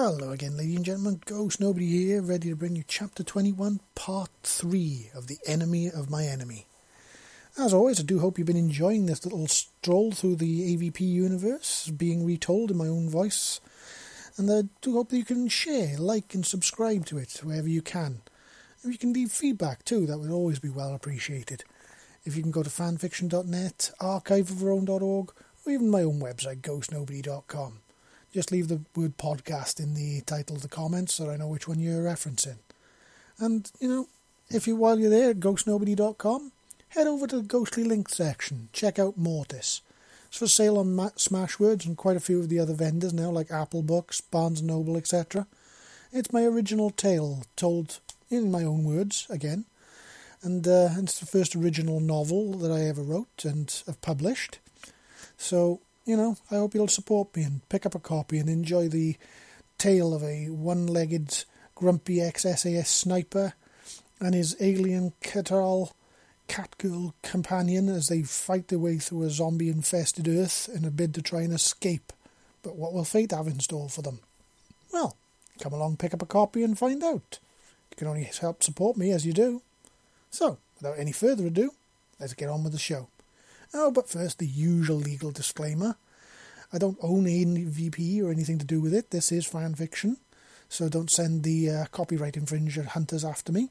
Hello again, ladies and gentlemen. Ghost Nobody here, ready to bring you Chapter 21, Part 3 of The Enemy of My Enemy. As always, I do hope you've been enjoying this little stroll through the AVP universe, being retold in my own voice. And I do hope that you can share, like, and subscribe to it wherever you can. If you can leave feedback too, that would always be well appreciated. If you can go to fanfiction.net, archiveofourown.org, or even my own website, ghostnobody.com. Just leave the word podcast in the title of the comments so I know which one you're referencing. And, you know, if you while you're there at ghostnobody.com, head over to the Ghostly Link section. Check out Mortis. It's for sale on Smashwords and quite a few of the other vendors now, like Apple Books, Barnes & Noble, etc. It's my original tale, told in my own words, again. And uh, it's the first original novel that I ever wrote and have published. So you know, I hope you'll support me and pick up a copy and enjoy the tale of a one-legged, grumpy ex-SAS sniper and his alien Catarl catgirl companion as they fight their way through a zombie-infested Earth in a bid to try and escape. But what will fate have in store for them? Well, come along, pick up a copy and find out. You can only help support me as you do. So, without any further ado, let's get on with the show. Oh, but first, the usual legal disclaimer. I don't own AVP or anything to do with it. This is fan fiction, so don't send the uh, copyright infringer hunters after me.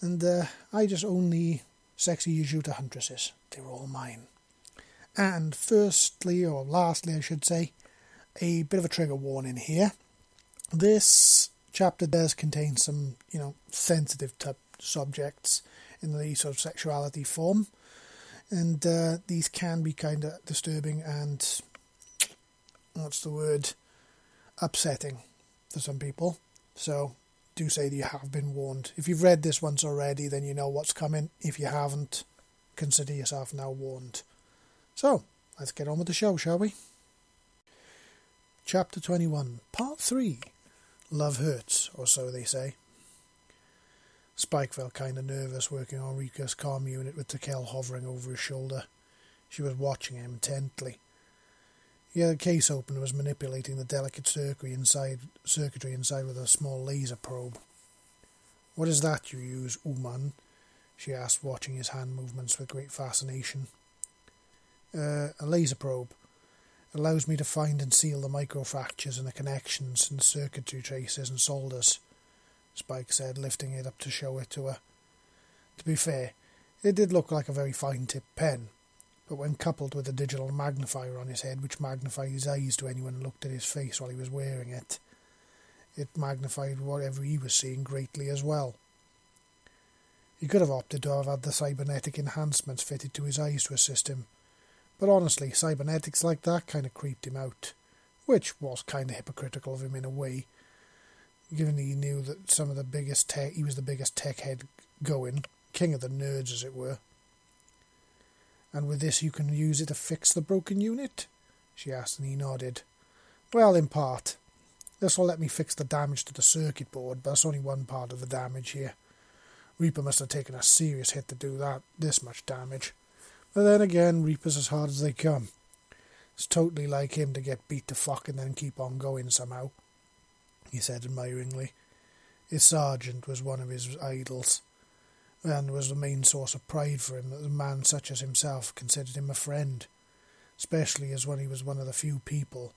And uh, I just own the sexy Yautja huntresses. They're all mine. And firstly, or lastly, I should say, a bit of a trigger warning here. This chapter does contain some, you know, sensitive type subjects in the sort of sexuality form and uh, these can be kind of disturbing and what's the word upsetting for some people. So do say that you have been warned. If you've read this once already, then you know what's coming. If you haven't, consider yourself now warned. So let's get on with the show, shall we? Chapter 21, Part 3 Love Hurts, or so they say. Spike felt kind of nervous working on Rika's comm unit with Takel hovering over his shoulder. She was watching him intently. He had case open and was manipulating the delicate circuitry inside, circuitry inside with a small laser probe. What is that you use, Uman? she asked, watching his hand movements with great fascination. Uh, a laser probe. It allows me to find and seal the microfractures in the connections and circuitry traces and solders. Spike said, lifting it up to show it to her. To be fair, it did look like a very fine tipped pen, but when coupled with a digital magnifier on his head, which magnified his eyes to anyone who looked at his face while he was wearing it, it magnified whatever he was seeing greatly as well. He could have opted to have had the cybernetic enhancements fitted to his eyes to assist him, but honestly, cybernetics like that kind of creeped him out, which was kind of hypocritical of him in a way given that he knew that some of the biggest tech, he was the biggest tech head going, king of the nerds, as it were. And with this, you can use it to fix the broken unit? She asked, and he nodded. Well, in part. This will let me fix the damage to the circuit board, but that's only one part of the damage here. Reaper must have taken a serious hit to do that, this much damage. But then again, Reaper's as hard as they come. It's totally like him to get beat to fuck and then keep on going somehow he said admiringly. His sergeant was one of his idols, and was the main source of pride for him that a man such as himself considered him a friend, especially as when he was one of the few people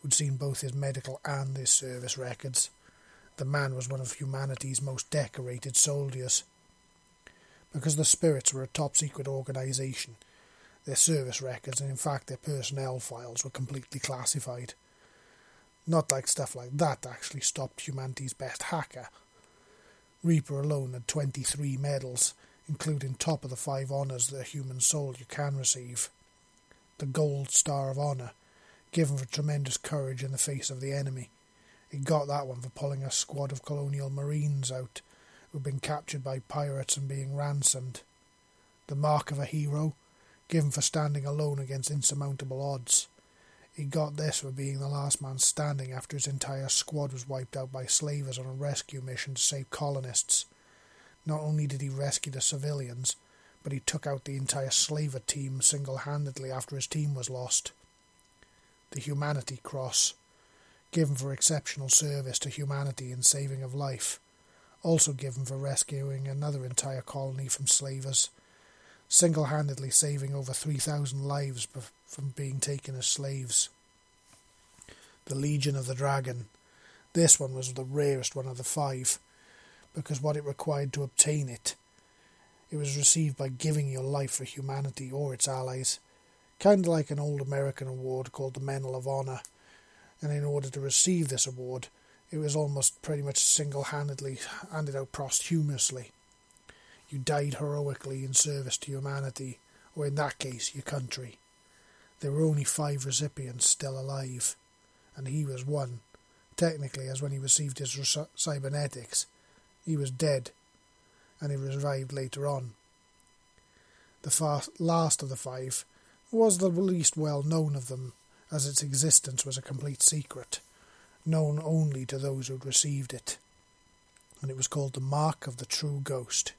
who'd seen both his medical and his service records. The man was one of humanity's most decorated soldiers. Because the Spirits were a top secret organization, their service records and in fact their personnel files were completely classified. Not like stuff like that actually stopped humanity's best hacker. Reaper alone had 23 medals, including top of the five honours that a human soldier can receive. The Gold Star of Honour, given for tremendous courage in the face of the enemy. He got that one for pulling a squad of colonial marines out who'd been captured by pirates and being ransomed. The Mark of a Hero, given for standing alone against insurmountable odds. He got this for being the last man standing after his entire squad was wiped out by slavers on a rescue mission to save colonists. Not only did he rescue the civilians, but he took out the entire slaver team single handedly after his team was lost. The Humanity Cross, given for exceptional service to humanity and saving of life, also given for rescuing another entire colony from slavers, single handedly saving over 3,000 lives from being taken as slaves. The Legion of the Dragon. This one was the rarest one of the five, because what it required to obtain it. It was received by giving your life for humanity or its allies, kind of like an old American award called the Medal of Honor. And in order to receive this award, it was almost pretty much single handedly handed out posthumously. You died heroically in service to humanity, or in that case, your country. There were only five recipients still alive, and he was one. Technically, as when he received his cybernetics, he was dead, and he revived later on. The far last of the five was the least well known of them, as its existence was a complete secret, known only to those who had received it, and it was called the Mark of the True Ghost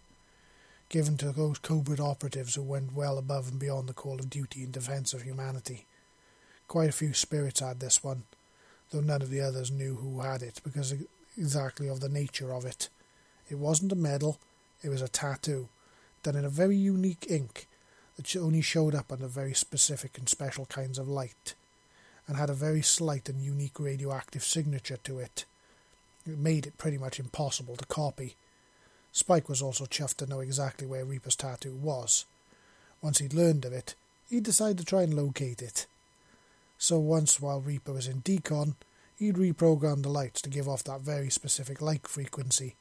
given to those covert operatives who went well above and beyond the call of duty in defence of humanity. Quite a few spirits had this one, though none of the others knew who had it because exactly of the nature of it. It wasn't a medal, it was a tattoo, done in a very unique ink that only showed up under very specific and special kinds of light, and had a very slight and unique radioactive signature to it. It made it pretty much impossible to copy Spike was also chuffed to know exactly where Reaper's tattoo was. Once he'd learned of it, he'd decided to try and locate it. So once while Reaper was in decon, he'd reprogrammed the lights to give off that very specific light frequency,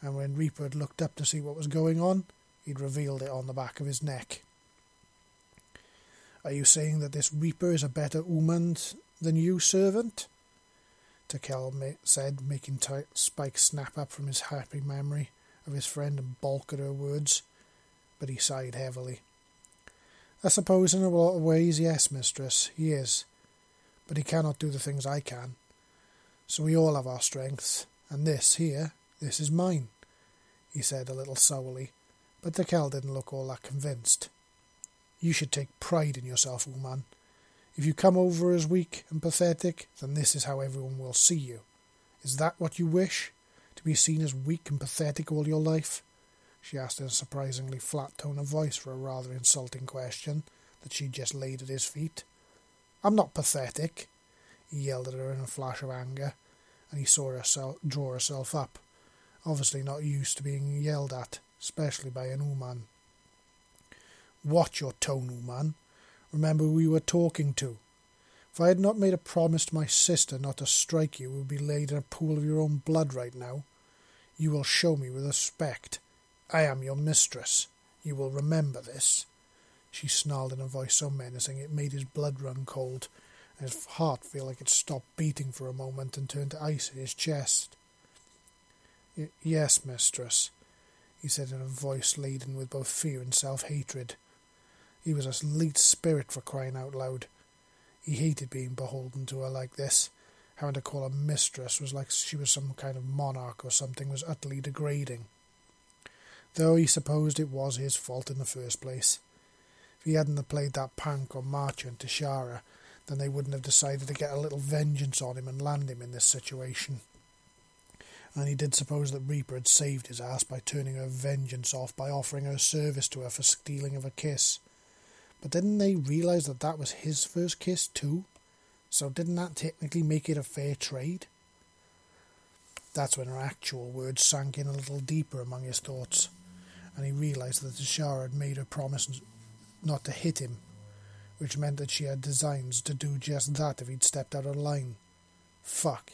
and when Reaper had looked up to see what was going on, he'd revealed it on the back of his neck. Are you saying that this Reaper is a better Uman than you, servant? Takel said, making Spike snap up from his happy memory of his friend and balk at her words, but he sighed heavily. I suppose in a lot of ways, yes, mistress, he is, but he cannot do the things I can. So we all have our strengths, and this here, this is mine, he said a little sourly, but the Kel didn't look all that convinced. You should take pride in yourself, Uman. If you come over as weak and pathetic, then this is how everyone will see you. Is that what you wish? Be seen as weak and pathetic all your life? she asked in a surprisingly flat tone of voice for a rather insulting question that she'd just laid at his feet. I'm not pathetic, he yelled at her in a flash of anger, and he saw her draw herself up, obviously not used to being yelled at, especially by an Uman. Watch your tone, Uman. Remember who you were talking to. If I had not made a promise to my sister not to strike you, you would be laid in a pool of your own blood right now. You will show me with respect. I am your mistress. You will remember this. She snarled in a voice so menacing it made his blood run cold, and his heart feel like it stopped beating for a moment and turned to ice in his chest. yes, mistress, he said in a voice laden with both fear and self hatred. He was a elite spirit for crying out loud. He hated being beholden to her like this. Having to call her mistress was like she was some kind of monarch or something was utterly degrading. Though he supposed it was his fault in the first place. If he hadn't played that punk or merchant to Shara, then they wouldn't have decided to get a little vengeance on him and land him in this situation. And he did suppose that Reaper had saved his ass by turning her vengeance off by offering her service to her for stealing of a kiss. But didn't they realise that that was his first kiss too? So didn't that technically make it a fair trade? That's when her actual words sank in a little deeper among his thoughts, and he realised that the Tashara had made her promise not to hit him, which meant that she had designs to do just that if he'd stepped out of line. Fuck.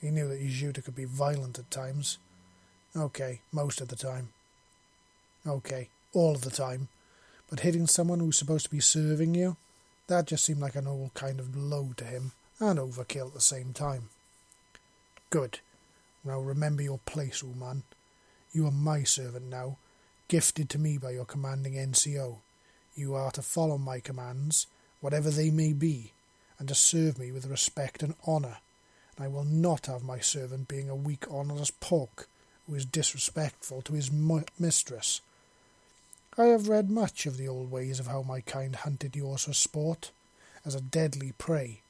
He knew that Yuta could be violent at times. Okay, most of the time. Okay, all of the time. But hitting someone who's supposed to be serving you, that just seemed like an old kind of low to him, and overkill at the same time. Good. Now remember your place, old man. You are my servant now, gifted to me by your commanding NCO. You are to follow my commands, whatever they may be, and to serve me with respect and honour. And I will not have my servant being a weak, honourless pork who is disrespectful to his mistress. I have read much of the old ways of how my kind hunted yours for sport, as a deadly prey,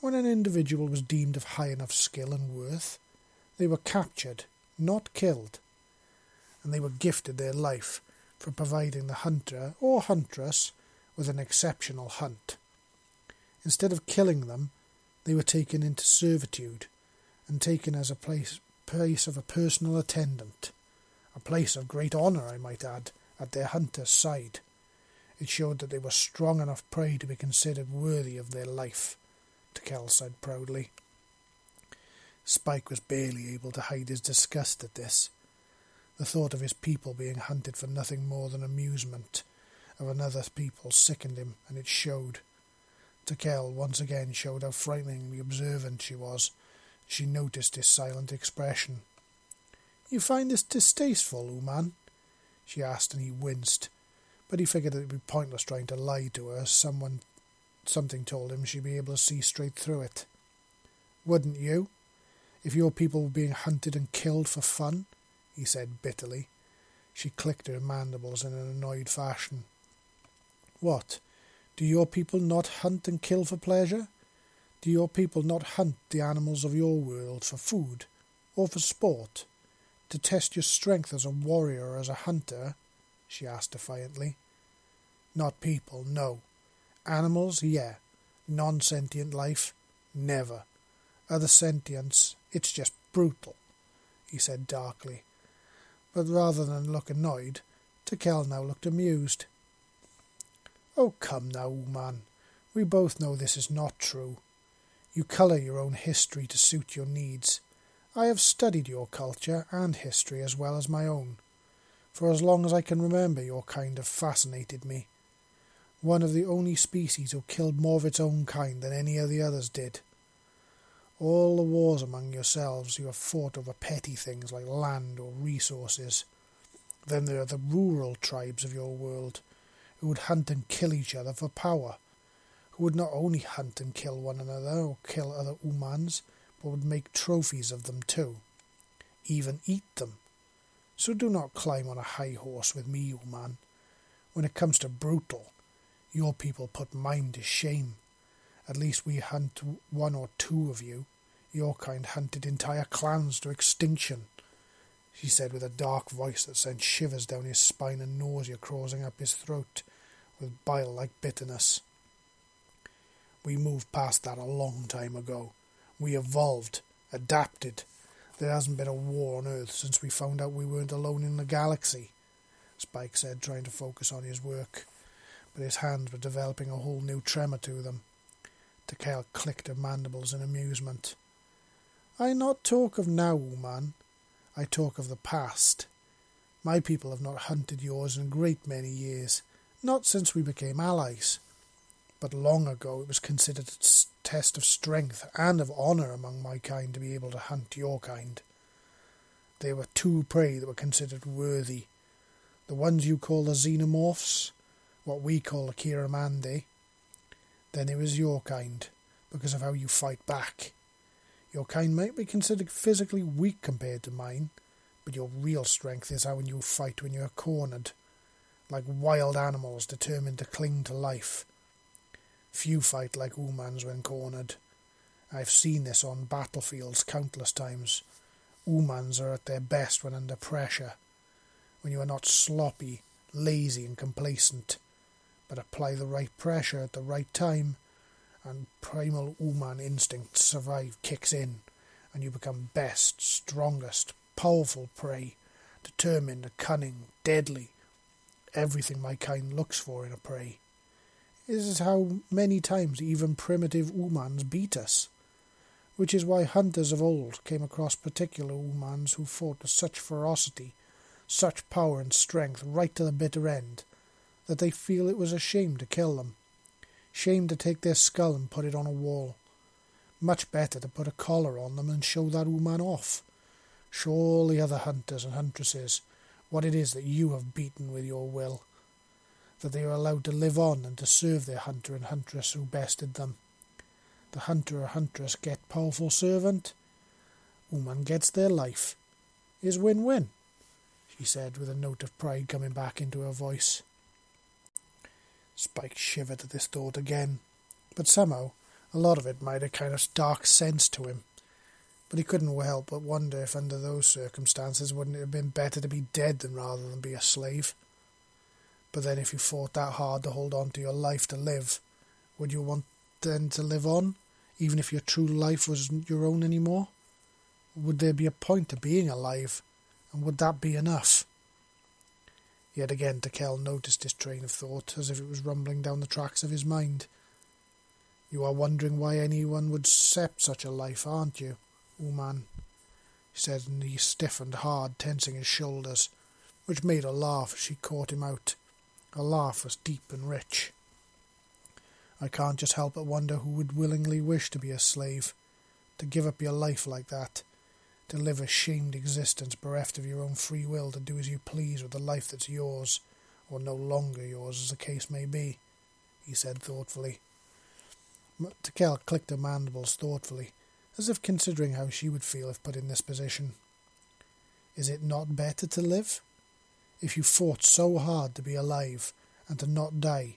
When an individual was deemed of high enough skill and worth, they were captured, not killed, and they were gifted their life for providing the hunter or huntress with an exceptional hunt. Instead of killing them, they were taken into servitude and taken as a place, place of a personal attendant, a place of great honour, I might add, at their hunter's side. It showed that they were strong enough prey to be considered worthy of their life, Tickell said proudly. Spike was barely able to hide his disgust at this. The thought of his people being hunted for nothing more than amusement of another people sickened him, and it showed. Tickell once again showed how frighteningly observant she was. She noticed his silent expression. You find this distasteful, Ooman? She asked, and he winced. But he figured it would be pointless trying to lie to her. Someone, something told him she'd be able to see straight through it. Wouldn't you? If your people were being hunted and killed for fun? he said bitterly. She clicked her mandibles in an annoyed fashion. What? Do your people not hunt and kill for pleasure? Do your people not hunt the animals of your world for food or for sport? To test your strength as a warrior or as a hunter? she asked defiantly. Not people, no. Animals, yeah. Non sentient life, never. Other sentience, it's just brutal, he said darkly. But rather than look annoyed, Tickell now looked amused. Oh, come now, man. We both know this is not true. You colour your own history to suit your needs. I have studied your culture and history as well as my own. For as long as I can remember, your kind have fascinated me. One of the only species who killed more of its own kind than any of the others did. All the wars among yourselves you have fought over petty things like land or resources. Then there are the rural tribes of your world, who would hunt and kill each other for power, who would not only hunt and kill one another or kill other Oomans, but would make trophies of them too, even eat them. So do not climb on a high horse with me, Ooman. When it comes to brutal, your people put mine to shame. At least we hunt one or two of you. Your kind hunted entire clans to extinction she said with a dark voice that sent shivers down his spine and nausea coursing up his throat with bile like bitterness. We moved past that a long time ago. We evolved, adapted. There hasn't been a war on Earth since we found out we weren't alone in the galaxy, Spike said, trying to focus on his work. But his hands were developing a whole new tremor to them. Tickell clicked her mandibles in amusement. I not talk of now, man. I talk of the past. My people have not hunted yours in a great many years, not since we became allies. But long ago it was considered a test of strength and of honour among my kind to be able to hunt your kind. There were two prey that were considered worthy. The ones you call the xenomorphs, what we call the Kiramandi. Then there was your kind, because of how you fight back. Your kind might be considered physically weak compared to mine, but your real strength is how you fight when you are cornered, like wild animals determined to cling to life. Few fight like Umans when cornered. I've seen this on battlefields countless times. Umans are at their best when under pressure, when you are not sloppy, lazy, and complacent, but apply the right pressure at the right time and primal Uman instinct survive kicks in, and you become best, strongest, powerful prey, determined, cunning, deadly, everything my kind looks for in a prey. This is how many times even primitive Umans beat us, which is why hunters of old came across particular Umans who fought with such ferocity, such power and strength right to the bitter end, that they feel it was a shame to kill them Shame to take their skull and put it on a wall. Much better to put a collar on them and show that woman off. Show all the other hunters and huntresses what it is that you have beaten with your will. That they are allowed to live on and to serve their hunter and huntress who bested them. The hunter or huntress get powerful servant. Woman gets their life. Is win-win, she said with a note of pride coming back into her voice. Spike shivered at this thought again, but somehow A lot of it made a kind of dark sense to him, but he couldn't help but wonder if under those circumstances wouldn't it have been better to be dead than rather than be a slave. But then if you fought that hard to hold on to your life to live, would you want then to live on, even if your true life wasn't your own anymore? Would there be a point to being alive, and would that be enough? Yet again Tikel noticed his train of thought, as if it was rumbling down the tracks of his mind. You are wondering why anyone would accept such a life, aren't you, Uman? He said, and he stiffened hard, tensing his shoulders, which made her laugh as she caught him out. Her laugh was deep and rich. I can't just help but wonder who would willingly wish to be a slave, to give up your life like that, to live a shamed existence bereft of your own free will to do as you please with the life that's yours, or no longer yours, as the case may be, he said thoughtfully. Tikel clicked her mandibles thoughtfully, as if considering how she would feel if put in this position. Is it not better to live? If you fought so hard to be alive and to not die,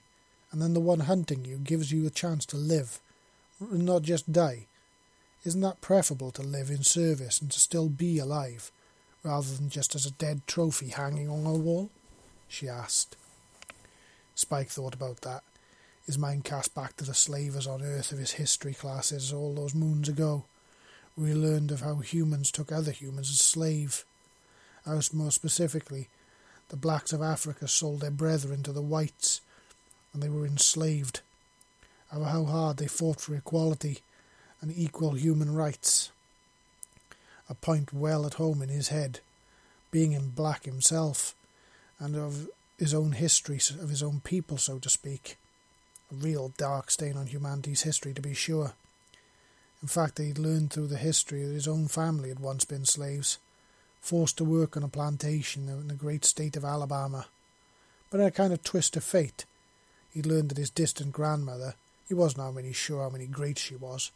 and then the one hunting you gives you a chance to live, and not just die, isn't that preferable to live in service and to still be alive, rather than just as a dead trophy hanging on a wall? she asked. Spike thought about that his mind cast back to the slavers on Earth of his history classes all those moons ago, where he learned of how humans took other humans as slaves. How, more specifically, the blacks of Africa sold their brethren to the whites, and they were enslaved. How hard they fought for equality and equal human rights. A point well at home in his head, being in black himself, and of his own history, of his own people, so to speak. A real dark stain on humanity's history, to be sure. In fact, he'd learned through the history that his own family had once been slaves, forced to work on a plantation in the great state of Alabama. But in a kind of twist of fate, he'd learned that his distant grandmother, he wasn't how many sure how many great she was,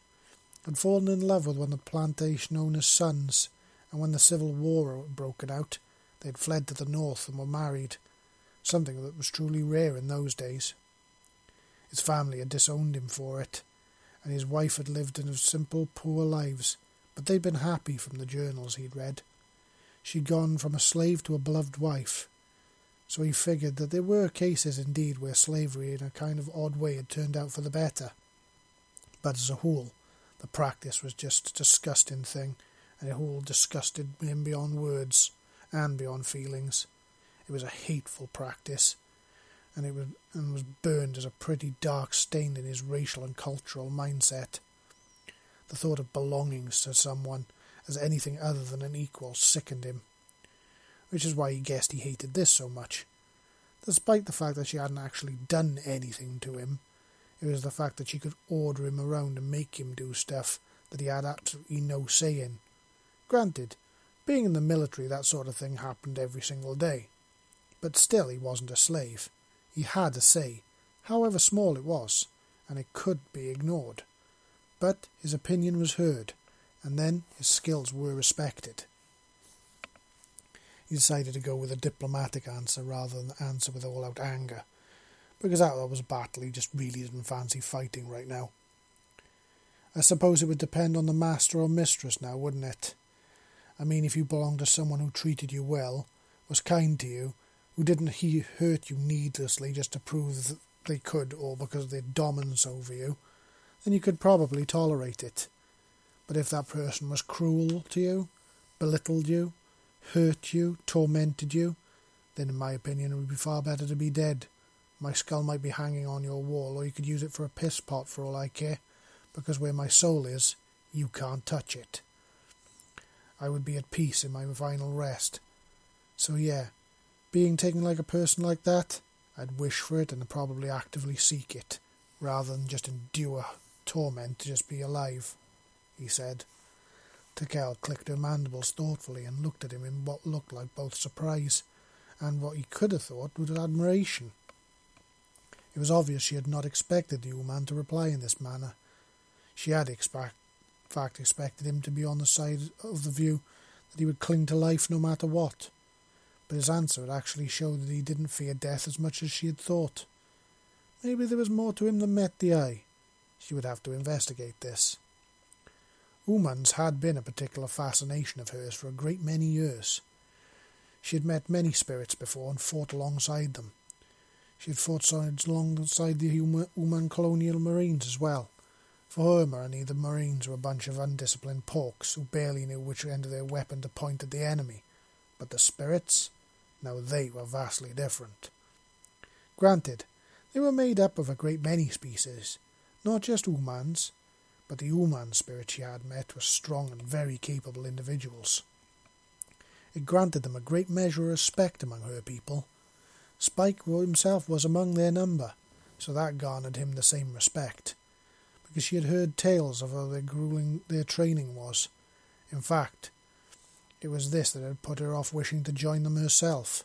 had fallen in love with one of the plantation owner's sons, and when the Civil War had broken out, they had fled to the north and were married, something that was truly rare in those days. His family had disowned him for it, and his wife had lived in simple, poor lives, but they'd been happy from the journals he'd read. She'd gone from a slave to a beloved wife, so he figured that there were cases indeed where slavery in a kind of odd way had turned out for the better. But as a whole, the practice was just a disgusting thing, and it all disgusted him beyond words and beyond feelings. It was a hateful practice, and it was and was burned as a pretty dark stain in his racial and cultural mindset. The thought of belonging to someone as anything other than an equal sickened him, which is why he guessed he hated this so much. Despite the fact that she hadn't actually done anything to him, it was the fact that she could order him around and make him do stuff that he had absolutely no say in. Granted, being in the military, that sort of thing happened every single day. But still, he wasn't a slave. He had a say, however small it was, and it could be ignored. But his opinion was heard, and then his skills were respected. He decided to go with a diplomatic answer rather than answer with all out anger, because that was a battle he just really didn't fancy fighting right now. I suppose it would depend on the master or mistress now, wouldn't it? I mean, if you belonged to someone who treated you well, was kind to you, who didn't he hurt you needlessly just to prove that they could or because of their dominance over you, then you could probably tolerate it. But if that person was cruel to you, belittled you, hurt you, tormented you, then in my opinion it would be far better to be dead. My skull might be hanging on your wall, or you could use it for a piss pot for all I care, because where my soul is, you can't touch it. I would be at peace in my final rest. So yeah, being taken like a person like that, I'd wish for it and probably actively seek it, rather than just endure torment to just be alive, he said. Tikel clicked her mandibles thoughtfully and looked at him in what looked like both surprise and what he could have thought was admiration. It was obvious she had not expected the man to reply in this manner. She had, in fact, expected him to be on the side of the view that he would cling to life no matter what but his answer had actually showed that he didn't fear death as much as she had thought. Maybe there was more to him than met the eye. She would have to investigate this. Umans had been a particular fascination of hers for a great many years. She had met many spirits before and fought alongside them. She had fought alongside the Uman colonial marines as well. For her money, the marines were a bunch of undisciplined porks who barely knew which end of their weapon to point at the enemy. But the spirits? Now they were vastly different. Granted, they were made up of a great many species, not just Umans, but the Uman spirit she had met were strong and very capable individuals. It granted them a great measure of respect among her people. Spike himself was among their number, so that garnered him the same respect, because she had heard tales of how their grueling their training was. In fact, it was this that had put her off wishing to join them herself.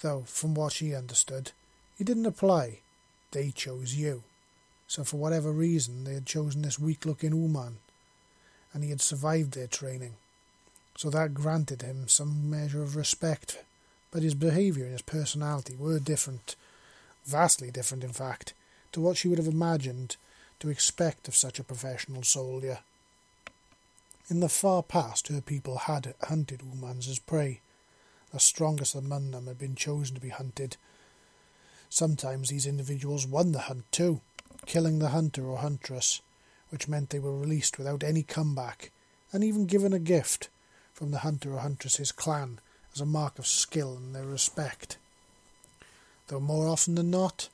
Though, from what she understood, it didn't apply. They chose you. So for whatever reason, they had chosen this weak-looking Uman, and he had survived their training. So that granted him some measure of respect, but his behaviour and his personality were different, vastly different, in fact, to what she would have imagined to expect of such a professional soldier. In the far past, her people had hunted Umans as prey. The strongest among them had been chosen to be hunted. Sometimes these individuals won the hunt too, killing the hunter or huntress, which meant they were released without any comeback, and even given a gift from the hunter or huntress's clan as a mark of skill and their respect. Though more often than not,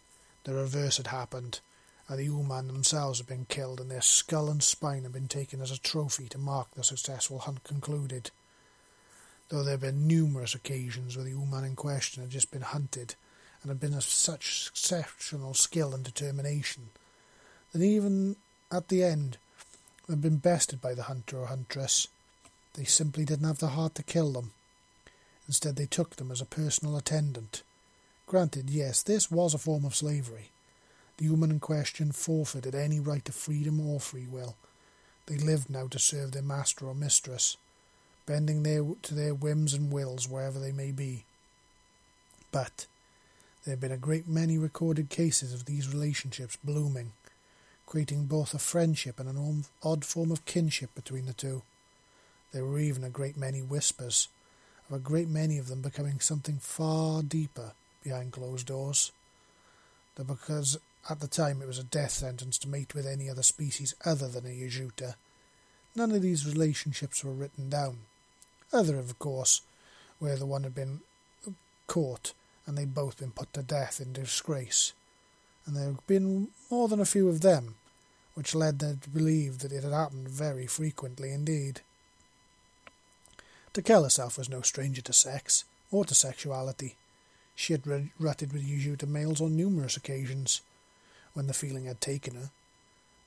the reverse had happened, and the Uman themselves had been killed and their skull and spine had been taken as a trophy to mark the successful hunt concluded. Though there had been numerous occasions where the Uman in question had just been hunted and had been of such exceptional skill and determination that even at the end had been bested by the hunter or huntress. They simply didn't have the heart to kill them. Instead, they took them as a personal attendant. Granted, yes, this was a form of slavery, the Uman in question forfeited any right to freedom or free will. They lived now to serve their master or mistress, bending their, to their whims and wills wherever they may be. But there have been a great many recorded cases of these relationships blooming, creating both a friendship and an odd form of kinship between the two. There were even a great many whispers of a great many of them becoming something far deeper behind closed doors. That because at the time, it was a death sentence to mate with any other species other than a Yautja. None of these relationships were written down. Other, of course, where the one had been caught and they'd both been put to death in disgrace. And there had been more than a few of them, which led them to believe that it had happened very frequently indeed. Takel herself was no stranger to sex, or to sexuality. She had rutted with Yautja males on numerous occasions, when the feeling had taken her.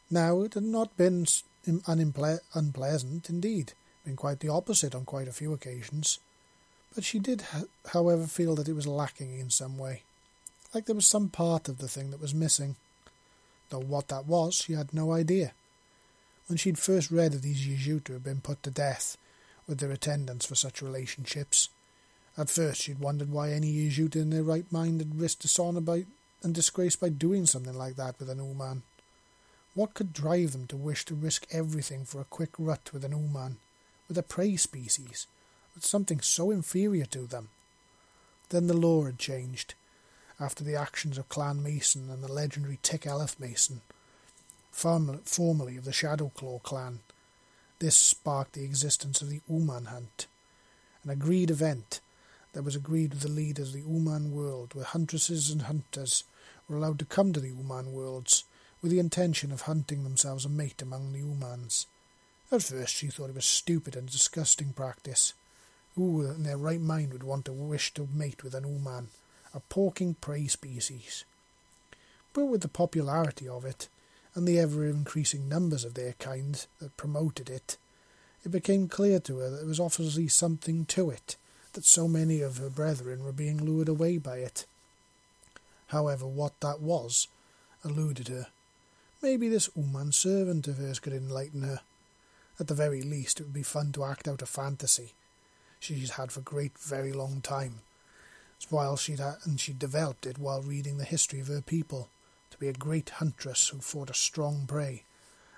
Now it had not been unple- unpleasant, indeed, been quite the opposite on quite a few occasions. But she did, however, feel that it was lacking in some way, like there was some part of the thing that was missing. Though what that was, she had no idea. When she'd first read of these Yautja had been put to death with their attendants for such relationships, at first she'd wondered why any Yautja in their right mind had risked dishonour by and disgrace by doing something like that with an Uman? What could drive them to wish to risk everything for a quick rut with an Uman, with a prey species, with something so inferior to them? Then the law had changed, after the actions of Clan Mason and the legendary Tick Mason, formerly of the Shadowclaw clan. This sparked the existence of the Uman hunt, an agreed event that was agreed with the leaders of the Uman world, where huntresses and hunters were allowed to come to the Uman worlds with the intention of hunting themselves a mate among the Umans. At first she thought it was stupid and disgusting practice. Who in their right mind would want to wish to mate with an Uman, a porking prey species? But with the popularity of it, and the ever increasing numbers of their kind that promoted it, it became clear to her that there was obviously something to it, that so many of her brethren were being lured away by it. However, what that was eluded her. Maybe this Uman servant of hers could enlighten her. At the very least, it would be fun to act out a fantasy she's had for a great, very long time. While she'd ha- and she'd developed it while reading the history of her people, to be a great huntress who fought a strong prey,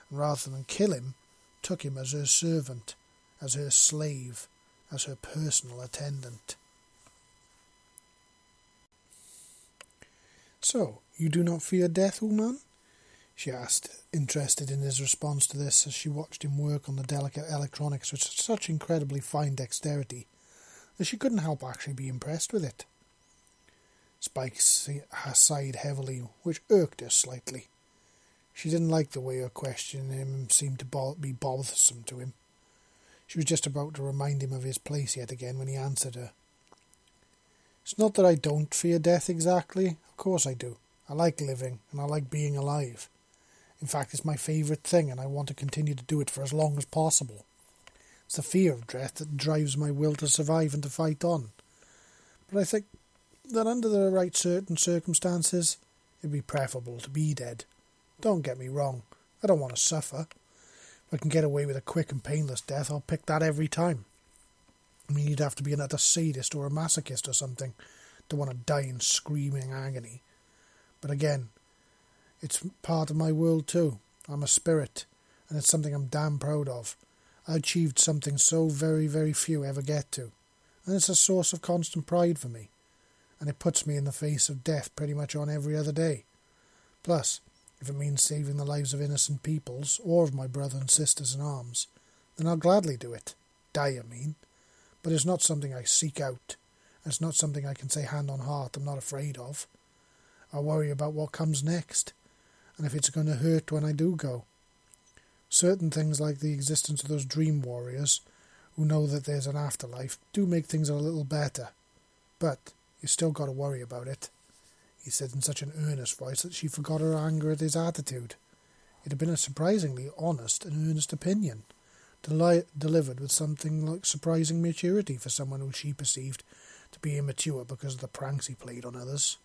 and rather than kill him, took him as her servant, as her slave, as her personal attendant. So, you do not fear death, Uman? She asked, interested in his response to this as she watched him work on the delicate electronics with such incredibly fine dexterity that she couldn't help actually be impressed with it. Spike sighed heavily, which irked her slightly. She didn't like the way her questioning him seemed to be bothersome to him. She was just about to remind him of his place yet again when he answered her. It's not that I don't fear death exactly. Of course I do. I like living, and I like being alive. In fact, it's my favourite thing, and I want to continue to do it for as long as possible. It's the fear of death that drives my will to survive and to fight on. But I think that under the right certain circumstances, it'd be preferable to be dead. Don't get me wrong, I don't want to suffer. If I can get away with a quick and painless death, I'll pick that every time. I mean, you'd have to be an utter sadist or a masochist or something to want to die in screaming agony. But again, it's part of my world too. I'm a spirit, and it's something I'm damn proud of. I achieved something so very, very few ever get to, and it's a source of constant pride for me, and it puts me in the face of death pretty much on every other day. Plus, if it means saving the lives of innocent peoples, or of my brother and sisters in arms, then I'll gladly do it. Die, I mean. But it's not something I seek out. It's not something I can say hand on heart I'm not afraid of. I worry about what comes next, and if it's going to hurt when I do go. Certain things like the existence of those dream warriors, who know that there's an afterlife, do make things a little better. But you still got to worry about it he said in such an earnest voice that she forgot her anger at his attitude. It had been a surprisingly honest and earnest opinion, deli- delivered with something like surprising maturity for someone who she perceived to be immature because of the pranks he played on others.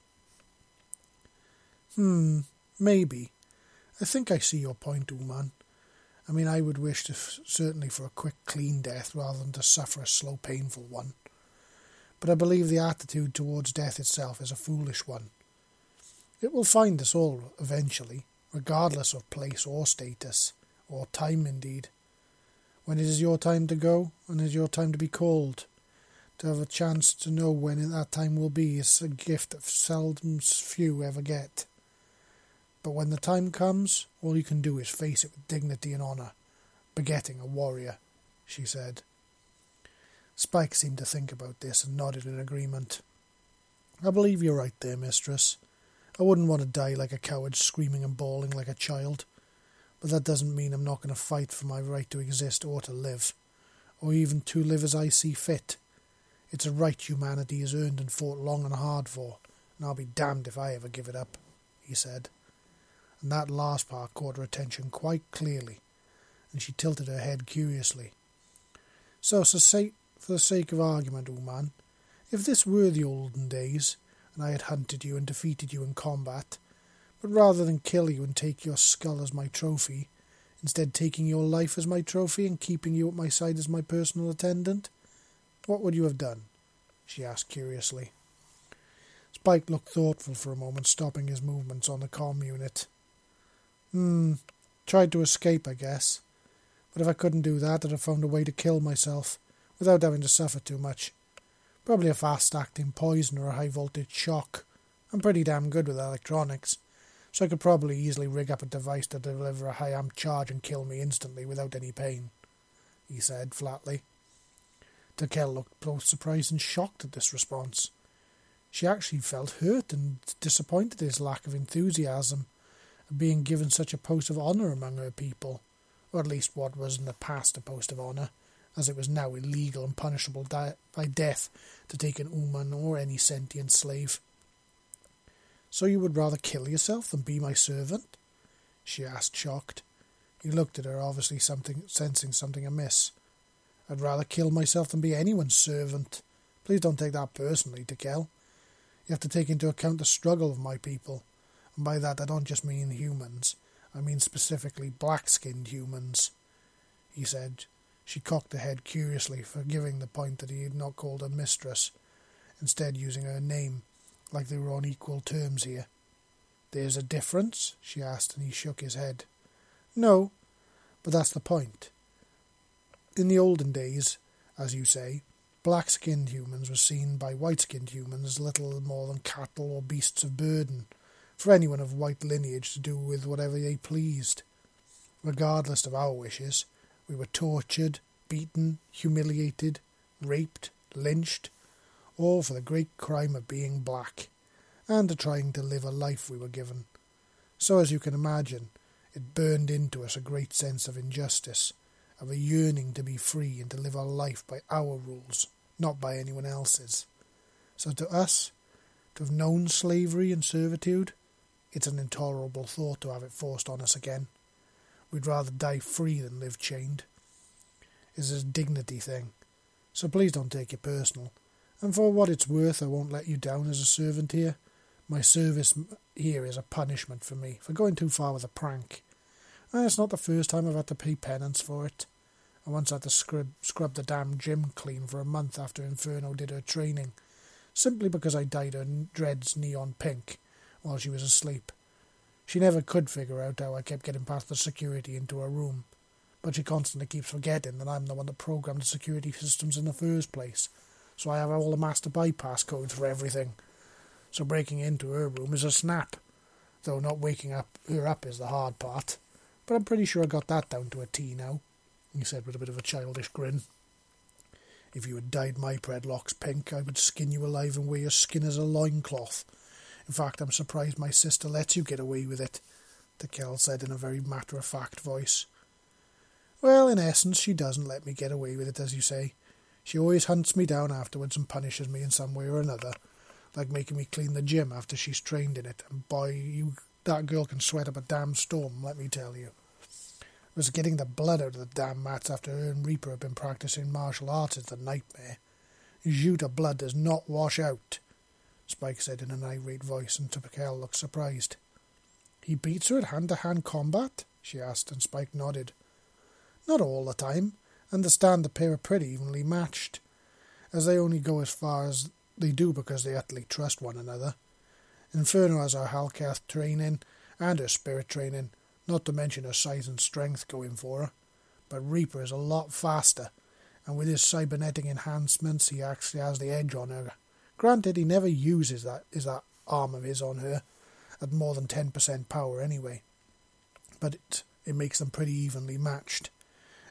Hmm, maybe. I think I see your point, Uman. I mean, I would wish to f- certainly for a quick, clean death rather than to suffer a slow, painful one. But I believe the attitude towards death itself is a foolish one. It will find us all eventually, regardless of place or status, or time indeed. When it is your time to go, and it is your time to be called, to have a chance to know when that time will be is a gift that seldom few ever get. But when the time comes, all you can do is face it with dignity and honour, begetting a warrior, she said. Spike seemed to think about this and nodded in agreement. I believe you're right there, mistress. I wouldn't want to die like a coward, screaming and bawling like a child. But that doesn't mean I'm not going to fight for my right to exist or to live, or even to live as I see fit. It's a right humanity has earned and fought long and hard for, and I'll be damned if I ever give it up, he said. And that last part caught her attention quite clearly, and she tilted her head curiously. So, for the sake of argument, old man, if this were the olden days, and I had hunted you and defeated you in combat, but rather than kill you and take your skull as my trophy, instead taking your life as my trophy and keeping you at my side as my personal attendant, what would you have done? she asked curiously. Spike looked thoughtful for a moment, stopping his movements on the comm unit. Hmm, tried to escape, I guess. But if I couldn't do that, I'd have found a way to kill myself, without having to suffer too much. Probably a fast acting poison or a high voltage shock. I'm pretty damn good with electronics, so I could probably easily rig up a device to deliver a high amp charge and kill me instantly without any pain, he said flatly. Takel looked both surprised and shocked at this response. She actually felt hurt and disappointed at his lack of enthusiasm being given such a post of honour among her people, or at least what was in the past a post of honour, as it was now illegal and punishable di- by death to take an Uman or any sentient slave. So you would rather kill yourself than be my servant? she asked, shocked. He looked at her, obviously something sensing something amiss. I'd rather kill myself than be anyone's servant. Please don't take that personally, Takel. You have to take into account the struggle of my people, and by that I don't just mean humans. I mean specifically black-skinned humans, he said, she cocked her head curiously, forgiving the point that he had not called her mistress, instead using her name, like they were on equal terms here. There's a difference? she asked, and he shook his head. No, but that's the point. In the olden days, as you say, black skinned humans were seen by white skinned humans as little more than cattle or beasts of burden, for anyone of white lineage to do with whatever they pleased. Regardless of our wishes, we were tortured, beaten, humiliated, raped, lynched, all for the great crime of being black, and of trying to live a life we were given. So, as you can imagine, it burned into us a great sense of injustice, of a yearning to be free and to live our life by our rules, not by anyone else's. So to us, to have known slavery and servitude, it's an intolerable thought to have it forced on us again. We'd rather die free than live chained. It's a dignity thing. So please don't take it personal. And for what it's worth, I won't let you down as a servant here. My service here is a punishment for me for going too far with a prank. And it's not the first time I've had to pay penance for it. I once had to scrub, scrub the damn gym clean for a month after Inferno did her training, simply because I dyed her dreads neon pink while she was asleep. She never could figure out how I kept getting past the security into her room, but she constantly keeps forgetting that I'm the one that programmed the security systems in the first place, so I have all the master bypass codes for everything. So breaking into her room is a snap, though not waking up her up is the hard part. But I'm pretty sure I got that down to a T now, he said with a bit of a childish grin. If you had dyed my dreadlocks pink, I would skin you alive and wear your skin as a loincloth. In fact, I'm surprised my sister lets you get away with it, the girl said in a very matter of fact voice. Well, in essence, she doesn't let me get away with it, as you say. She always hunts me down afterwards and punishes me in some way or another, like making me clean the gym after she's trained in it. And boy, you that girl can sweat up a damn storm, let me tell you. It was getting the blood out of the damn mats after her and Reaper had been practicing martial arts is the nightmare. Yautja blood does not wash out. Spike said in an irate voice, and Tikel looked surprised. He beats her at hand to hand combat? she asked, and Spike nodded. Not all the time. Understand the pair are pretty evenly matched, as they only go as far as they do because they utterly trust one another. Inferno has her Hellcath training and her spirit training, not to mention her size and strength going for her. But Reaper is a lot faster, and with his cybernetic enhancements, he actually has the edge on her. Granted, he never uses that is that arm of his on her at more than ten percent power anyway, but it it makes them pretty evenly matched,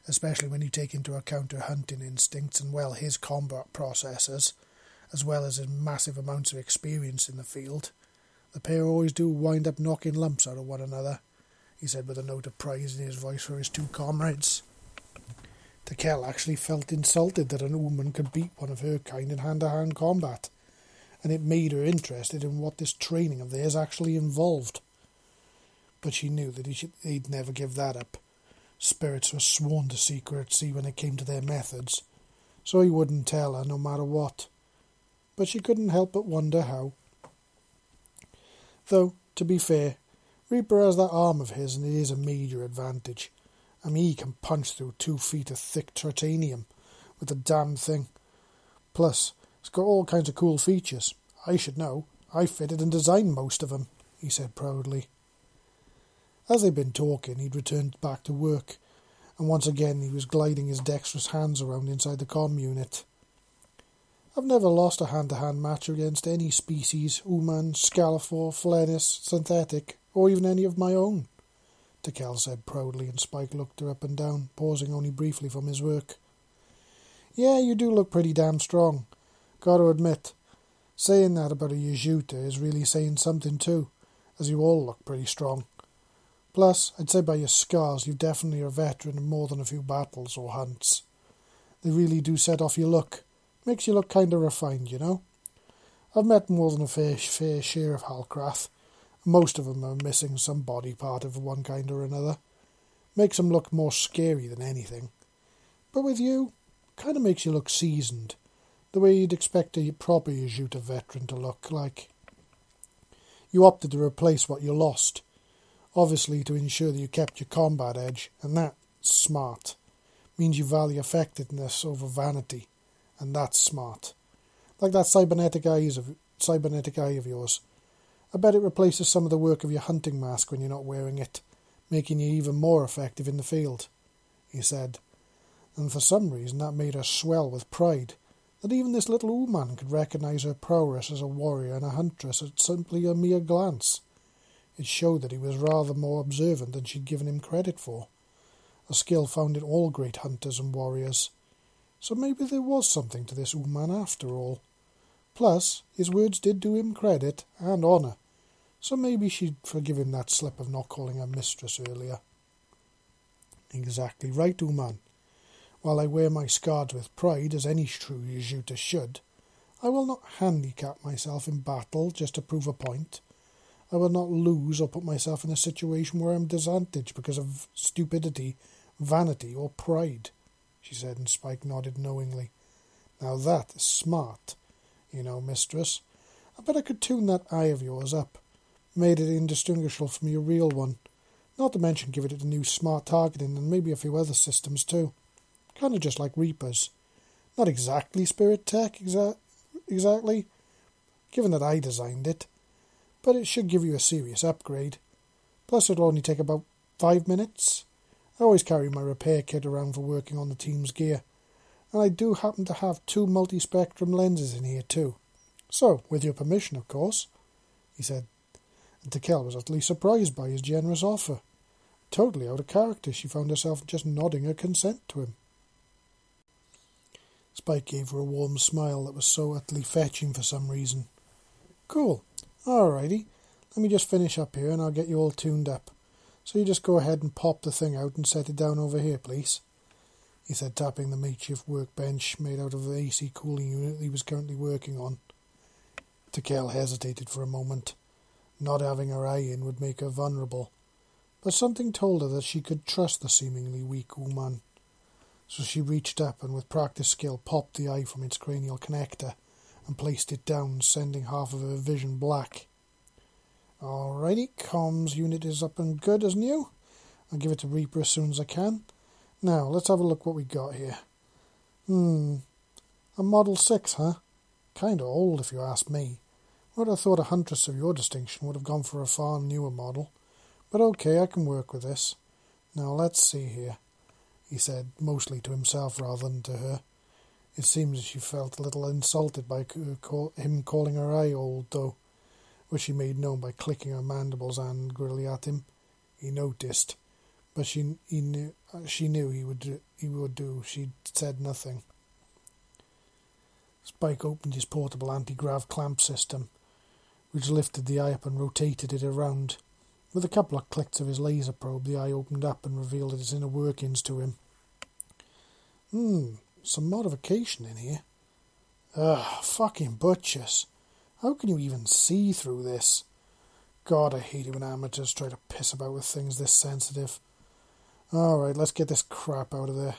especially when you take into account her hunting instincts and well his combat processes, as well as his massive amounts of experience in the field. The pair always do wind up knocking lumps out of one another, he said with a note of praise in his voice for his two comrades. Tikel actually felt insulted that an Ooman could beat one of her kind in hand to hand combat, and it made her interested in what this training of theirs actually involved. But she knew that he should, he'd never give that up. Spirits were sworn to secrecy when it came to their methods, so he wouldn't tell her no matter what. But she couldn't help but wonder how. Though, to be fair, Reaper has that arm of his, and it is a major advantage. I mean, he can punch through two feet of thick titanium with the damn thing. Plus, it's got all kinds of cool features. I should know. I fitted and designed most of them, he said proudly. As they'd been talking, he'd returned back to work, and once again he was gliding his dexterous hands around inside the com unit. I've never lost a hand-to-hand match against any species, human, scalafor, flenis, synthetic, or even any of my own, Tikel said proudly, and Spike looked her up and down, pausing only briefly from his work. Yeah, you do look pretty damn strong. Gotta admit, saying that about a Yautja is really saying something too, as you all look pretty strong. Plus, I'd say by your scars, you definitely are a veteran in more than a few battles or hunts. They really do set off your look. Makes you look kind of refined, you know. I've met more than a fair, fair share of Halcrath. Most of them are missing some body part of one kind or another. Makes them look more scary than anything. But with you, kind of makes you look seasoned, the way you'd expect a proper Yautja veteran to look like. You opted to replace what you lost, obviously to ensure that you kept your combat edge, and that's smart. Means you value effectiveness over vanity and that's smart. Like that cybernetic eyes of cybernetic eye of yours. I bet it replaces some of the work of your hunting mask when you're not wearing it, making you even more effective in the field, he said. And for some reason that made her swell with pride that even this little Ooman could recognize her prowess as a warrior and a huntress at simply a mere glance. It showed that he was rather more observant than she'd given him credit for, a skill found in all great hunters and warriors. So maybe there was something to this Ooman after all. Plus, his words did do him credit and honour, so maybe she'd forgive him that slip of not calling her mistress earlier. Exactly right, Ooman. While I wear my scars with pride, as any true Yautja should, I will not handicap myself in battle just to prove a point. I will not lose or put myself in a situation where I am disadvantaged because of stupidity, vanity, or pride, she said, and Spike nodded knowingly. Now that is smart, you know, mistress. I bet I could tune that eye of yours up, made it indistinguishable from your real one. Not to mention give it a new smart targeting and maybe a few other systems too. Kind of just like Reapers. Not exactly Spirit Tech, exa- exactly, given that I designed it but it should give you a serious upgrade. Plus, it'll only take about five minutes. I always carry my repair kit around for working on the team's gear, and I do happen to have two multi-spectrum lenses in here too. So, with your permission, of course, he said. And Tikel was utterly surprised by his generous offer. Totally out of character, she found herself just nodding her consent to him. Spike gave her a warm smile that was so utterly fetching for some reason. Cool. Alrighty, let me just finish up here and I'll get you all tuned up. So you just go ahead and pop the thing out and set it down over here, please. He said, tapping the makeshift workbench made out of the AC cooling unit he was currently working on. Tikel hesitated for a moment. Not having her eye in would make her vulnerable, but something told her that she could trust the seemingly weak Ooman. So she reached up and with practiced skill popped the eye from its cranial connector and placed it down, sending half of her vision black. Alrighty, comms unit is up and good as new. I'll give it to Reaper as soon as I can. Now, let's have a look what we got here. Hmm, a Model 6, huh? Kinda old, if you ask me. Would have thought a Huntress of your distinction would have gone for a far newer model. But okay, I can work with this. Now, let's see here, he said, mostly to himself rather than to her. It seems she felt a little insulted by him calling her eye old, though, which she made known by clicking her mandibles angrily at him. He noticed, but she he knew uh, she knew he would he would do. She said nothing. Spike opened his portable anti-grav clamp system, which lifted the eye up and rotated it around. With a couple of clicks of his laser probe, the eye opened up and revealed its inner workings to him. Hmm, some modification in here. Ugh, fucking butchers. How can you even see through this? God, I hate it when amateurs try to piss about with things this sensitive. Alright, let's get this crap out of there.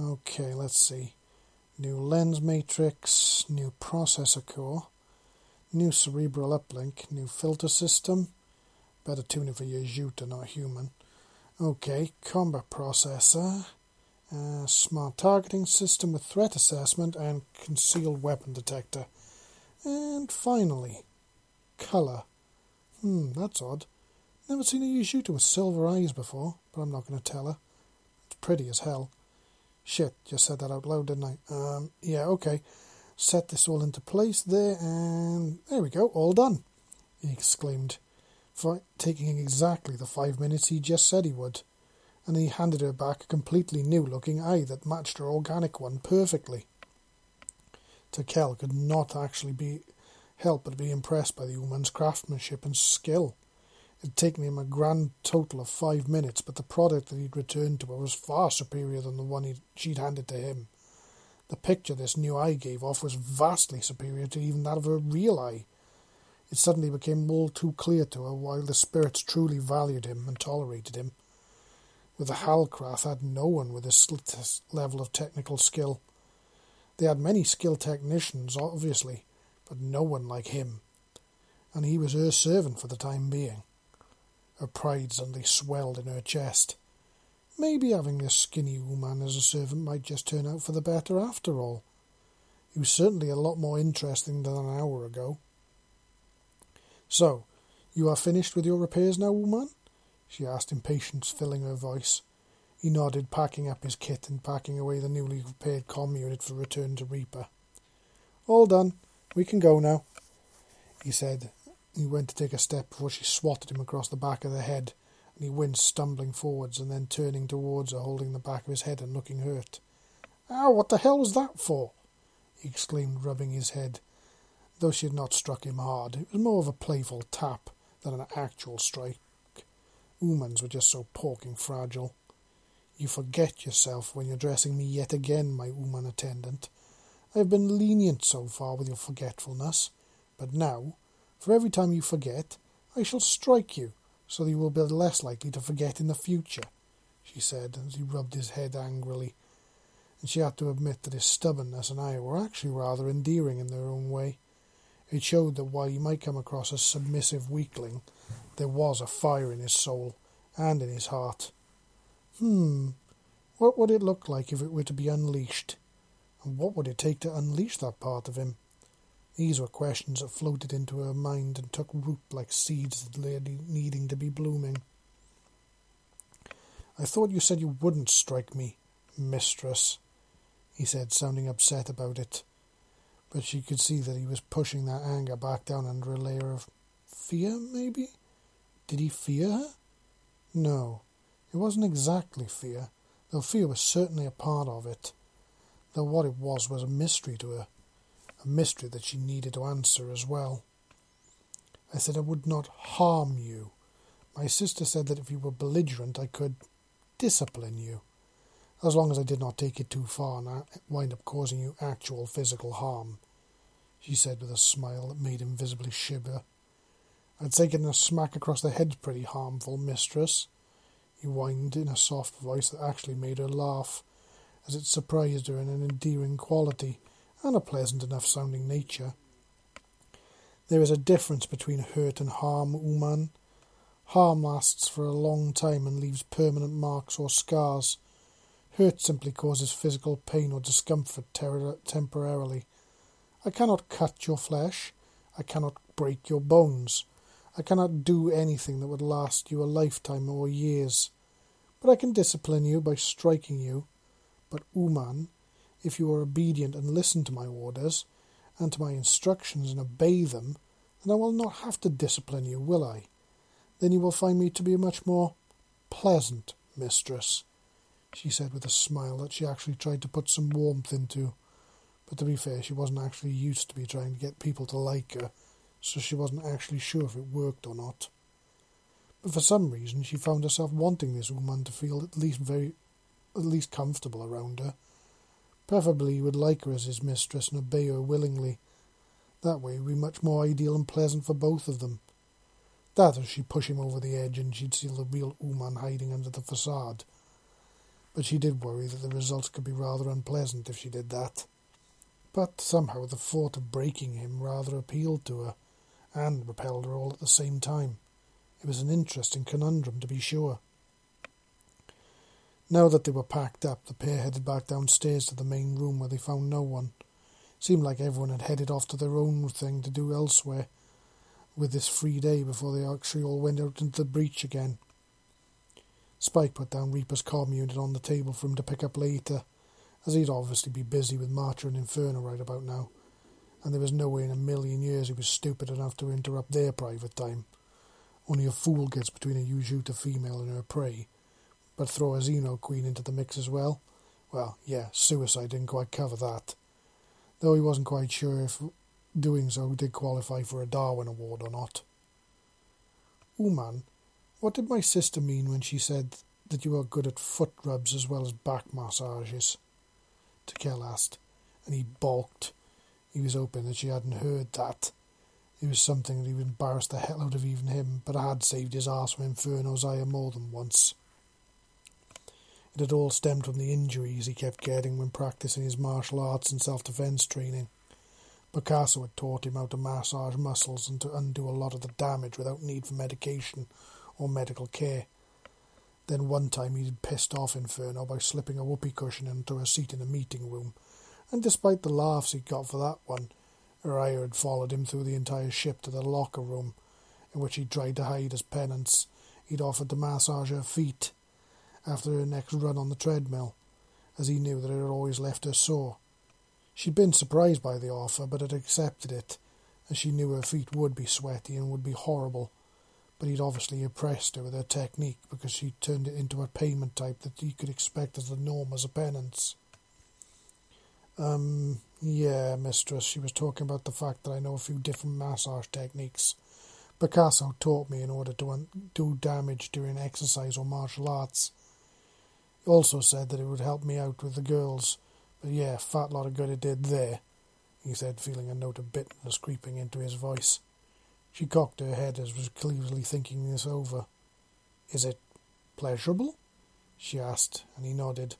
Okay, let's see. New lens matrix, new processor core, new cerebral uplink, new filter system. Better tuning for your Yautja, not human. Okay, combat processor. Uh, smart targeting system with threat assessment and concealed weapon detector. And finally, colour. Hmm, that's odd. Never seen a Yautja with silver eyes before, but I'm not going to tell her. It's pretty as hell. Shit, just said that out loud, didn't I? Um, yeah, okay. Set this all into place there, and there we go, all done, he exclaimed, for taking exactly the five minutes he just said he would and he handed her back a completely new-looking eye that matched her organic one perfectly. Tikel could not actually be help but be impressed by the Ooman's craftsmanship and skill. It had taken him a grand total of five minutes, but the product that he'd returned to her was far superior than the one she'd handed to him. The picture this new eye gave off was vastly superior to even that of her real eye. It suddenly became all too clear to her why the spirits truly valued him and tolerated him with the Halcrath had no one with this level of technical skill. They had many skilled technicians, obviously, but no one like him. And he was her servant for the time being. Her pride suddenly swelled in her chest. Maybe having this skinny Ooman as a servant might just turn out for the better after all. He was certainly a lot more interesting than an hour ago. So, you are finished with your repairs now, Ooman? she asked, impatience filling her voice. He nodded, packing up his kit and packing away the newly repaired com unit for return to Reaper. All done. We can go now, he said. He went to take a step before she swatted him across the back of the head, and he winced, stumbling forwards and then turning towards her, holding the back of his head and looking hurt. Ow, what the hell was that for? he exclaimed, rubbing his head. Though she had not struck him hard, it was more of a playful tap than an actual strike. Umans were just so pauking fragile. You forget yourself when you're dressing me yet again, my Uman attendant. I have been lenient so far with your forgetfulness, but now, for every time you forget, I shall strike you, so that you will be less likely to forget in the future, she said, as he rubbed his head angrily. And she had to admit that his stubbornness and I were actually rather endearing in their own way. It showed that while he might come across as submissive weakling, there was a fire in his soul and in his heart. Hmm, what would it look like if it were to be unleashed? And what would it take to unleash that part of him? These were questions that floated into her mind and took root like seeds that lay needing to be blooming. I thought you said you wouldn't strike me, mistress, he said, sounding upset about it. But she could see that he was pushing that anger back down under a layer of fear, maybe? Did he fear her? No, it wasn't exactly fear, though fear was certainly a part of it. Though what it was was a mystery to her, a mystery that she needed to answer as well. I said I would not harm you. My sister said that if you were belligerent, I could discipline you, as long as I did not take it too far and wind up causing you actual physical harm, she said with a smile that made him visibly shiver. I'd say getting a smack across the head's pretty harmful, mistress, he whined in a soft voice that actually made her laugh, as it surprised her in an endearing quality and a pleasant enough sounding nature. There is a difference between hurt and harm, Uman. Harm lasts for a long time and leaves permanent marks or scars. Hurt simply causes physical pain or discomfort ter- temporarily. I cannot cut your flesh. I cannot break your bones. I cannot do anything that would last you a lifetime or years. But I can discipline you by striking you. But, Uman, if you are obedient and listen to my orders, and to my instructions and obey them, then I will not have to discipline you, will I? Then you will find me to be a much more pleasant mistress, she said with a smile that she actually tried to put some warmth into. But to be fair, she wasn't actually used to be trying to get people to like her so she wasn't actually sure if it worked or not. But for some reason she found herself wanting this woman to feel at least very at least comfortable around her. Preferably he would like her as his mistress and obey her willingly. That way it would be much more ideal and pleasant for both of them. That or she'd push him over the edge and she'd see the real Uman hiding under the facade. But she did worry that the results could be rather unpleasant if she did that. But somehow the thought of breaking him rather appealed to her and repelled her all at the same time. It was an interesting conundrum, to be sure. Now that they were packed up, the pair headed back downstairs to the main room where they found no one. It seemed like everyone had headed off to their own thing to do elsewhere with this free day before they actually all went out into the breach again. Spike put down Reaper's com unit on the table for him to pick up later, as he'd obviously be busy with Marcher and Inferno right about now and there was no way in a million years he was stupid enough to interrupt their private time. Only a fool gets between a Yautja female and her prey. But throw a Xeno queen into the mix as well? Well, yeah, suicide didn't quite cover that. Though he wasn't quite sure if doing so did qualify for a Darwin Award or not. Uman, what did my sister mean when she said that you were good at foot rubs as well as back massages? Tikel asked, and he balked he was hoping that she hadn't heard that. It was something that he would embarrass the hell out of even him, but had saved his ass from Inferno's ire more than once. It had all stemmed from the injuries he kept getting when practicing his martial arts and self defense training. Picasso had taught him how to massage muscles and to undo a lot of the damage without need for medication or medical care. Then one time he'd pissed off Inferno by slipping a whoopee cushion into a seat in a meeting room and despite the laughs he'd got for that one, Araya had followed him through the entire ship to the locker room, in which he tried to hide his penance he'd offered to massage her feet after her next run on the treadmill, as he knew that it had always left her sore. She'd been surprised by the offer, but had accepted it, as she knew her feet would be sweaty and would be horrible. But he'd obviously impressed her with her technique because she turned it into a payment type that he could expect as the norm as a penance. Um, yeah, mistress, she was talking about the fact that I know a few different massage techniques. Picasso taught me in order to undo damage during exercise or martial arts. He also said that it would help me out with the girls, but yeah, fat lot of good it did there, he said, feeling a note of bitterness creeping into his voice. She cocked her head as was clearly thinking this over. Is it pleasurable? she asked, and he nodded.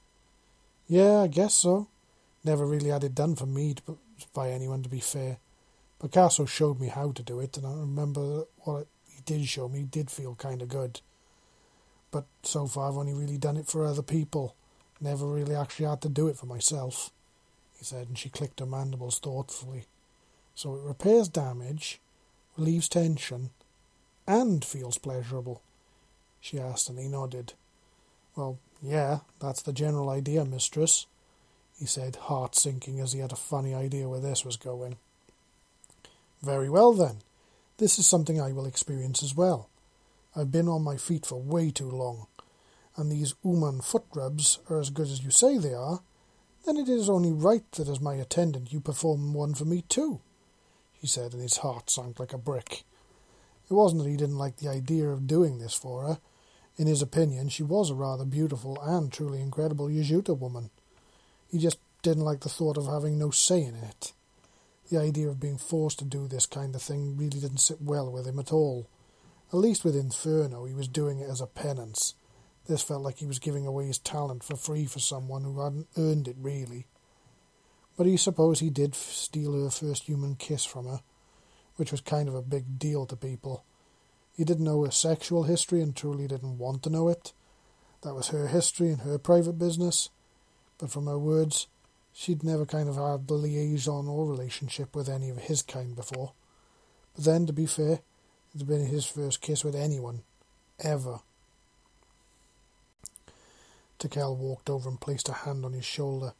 Yeah, I guess so. Never really had it done for me to, by anyone, to be fair. Picasso showed me how to do it, and I remember what he did show me did feel kind of good. But so far, I've only really done it for other people. Never really actually had to do it for myself, he said, and she clicked her mandibles thoughtfully. So it repairs damage, relieves tension, and feels pleasurable, she asked, and he nodded. Well, yeah, that's the general idea, mistress he said, heart sinking as he had a funny idea where this was going. Very well, then. This is something I will experience as well. I've been on my feet for way too long, and these Uman foot rubs are as good as you say they are, then it is only right that as my attendant you perform one for me too, he said, and his heart sank like a brick. It wasn't that he didn't like the idea of doing this for her. In his opinion, she was a rather beautiful and truly incredible Yautja woman. He just didn't like the thought of having no say in it. The idea of being forced to do this kind of thing really didn't sit well with him at all. At least with Inferno, he was doing it as a penance. This felt like he was giving away his talent for free for someone who hadn't earned it, really. But he supposed he did steal her first human kiss from her, which was kind of a big deal to people. He didn't know her sexual history and truly didn't want to know it. That was her history and her private business but from her words, she'd never kind of had the liaison or relationship with any of his kind before. But then, to be fair, it had been his first kiss with anyone, ever. Tikel walked over and placed a hand on his shoulder,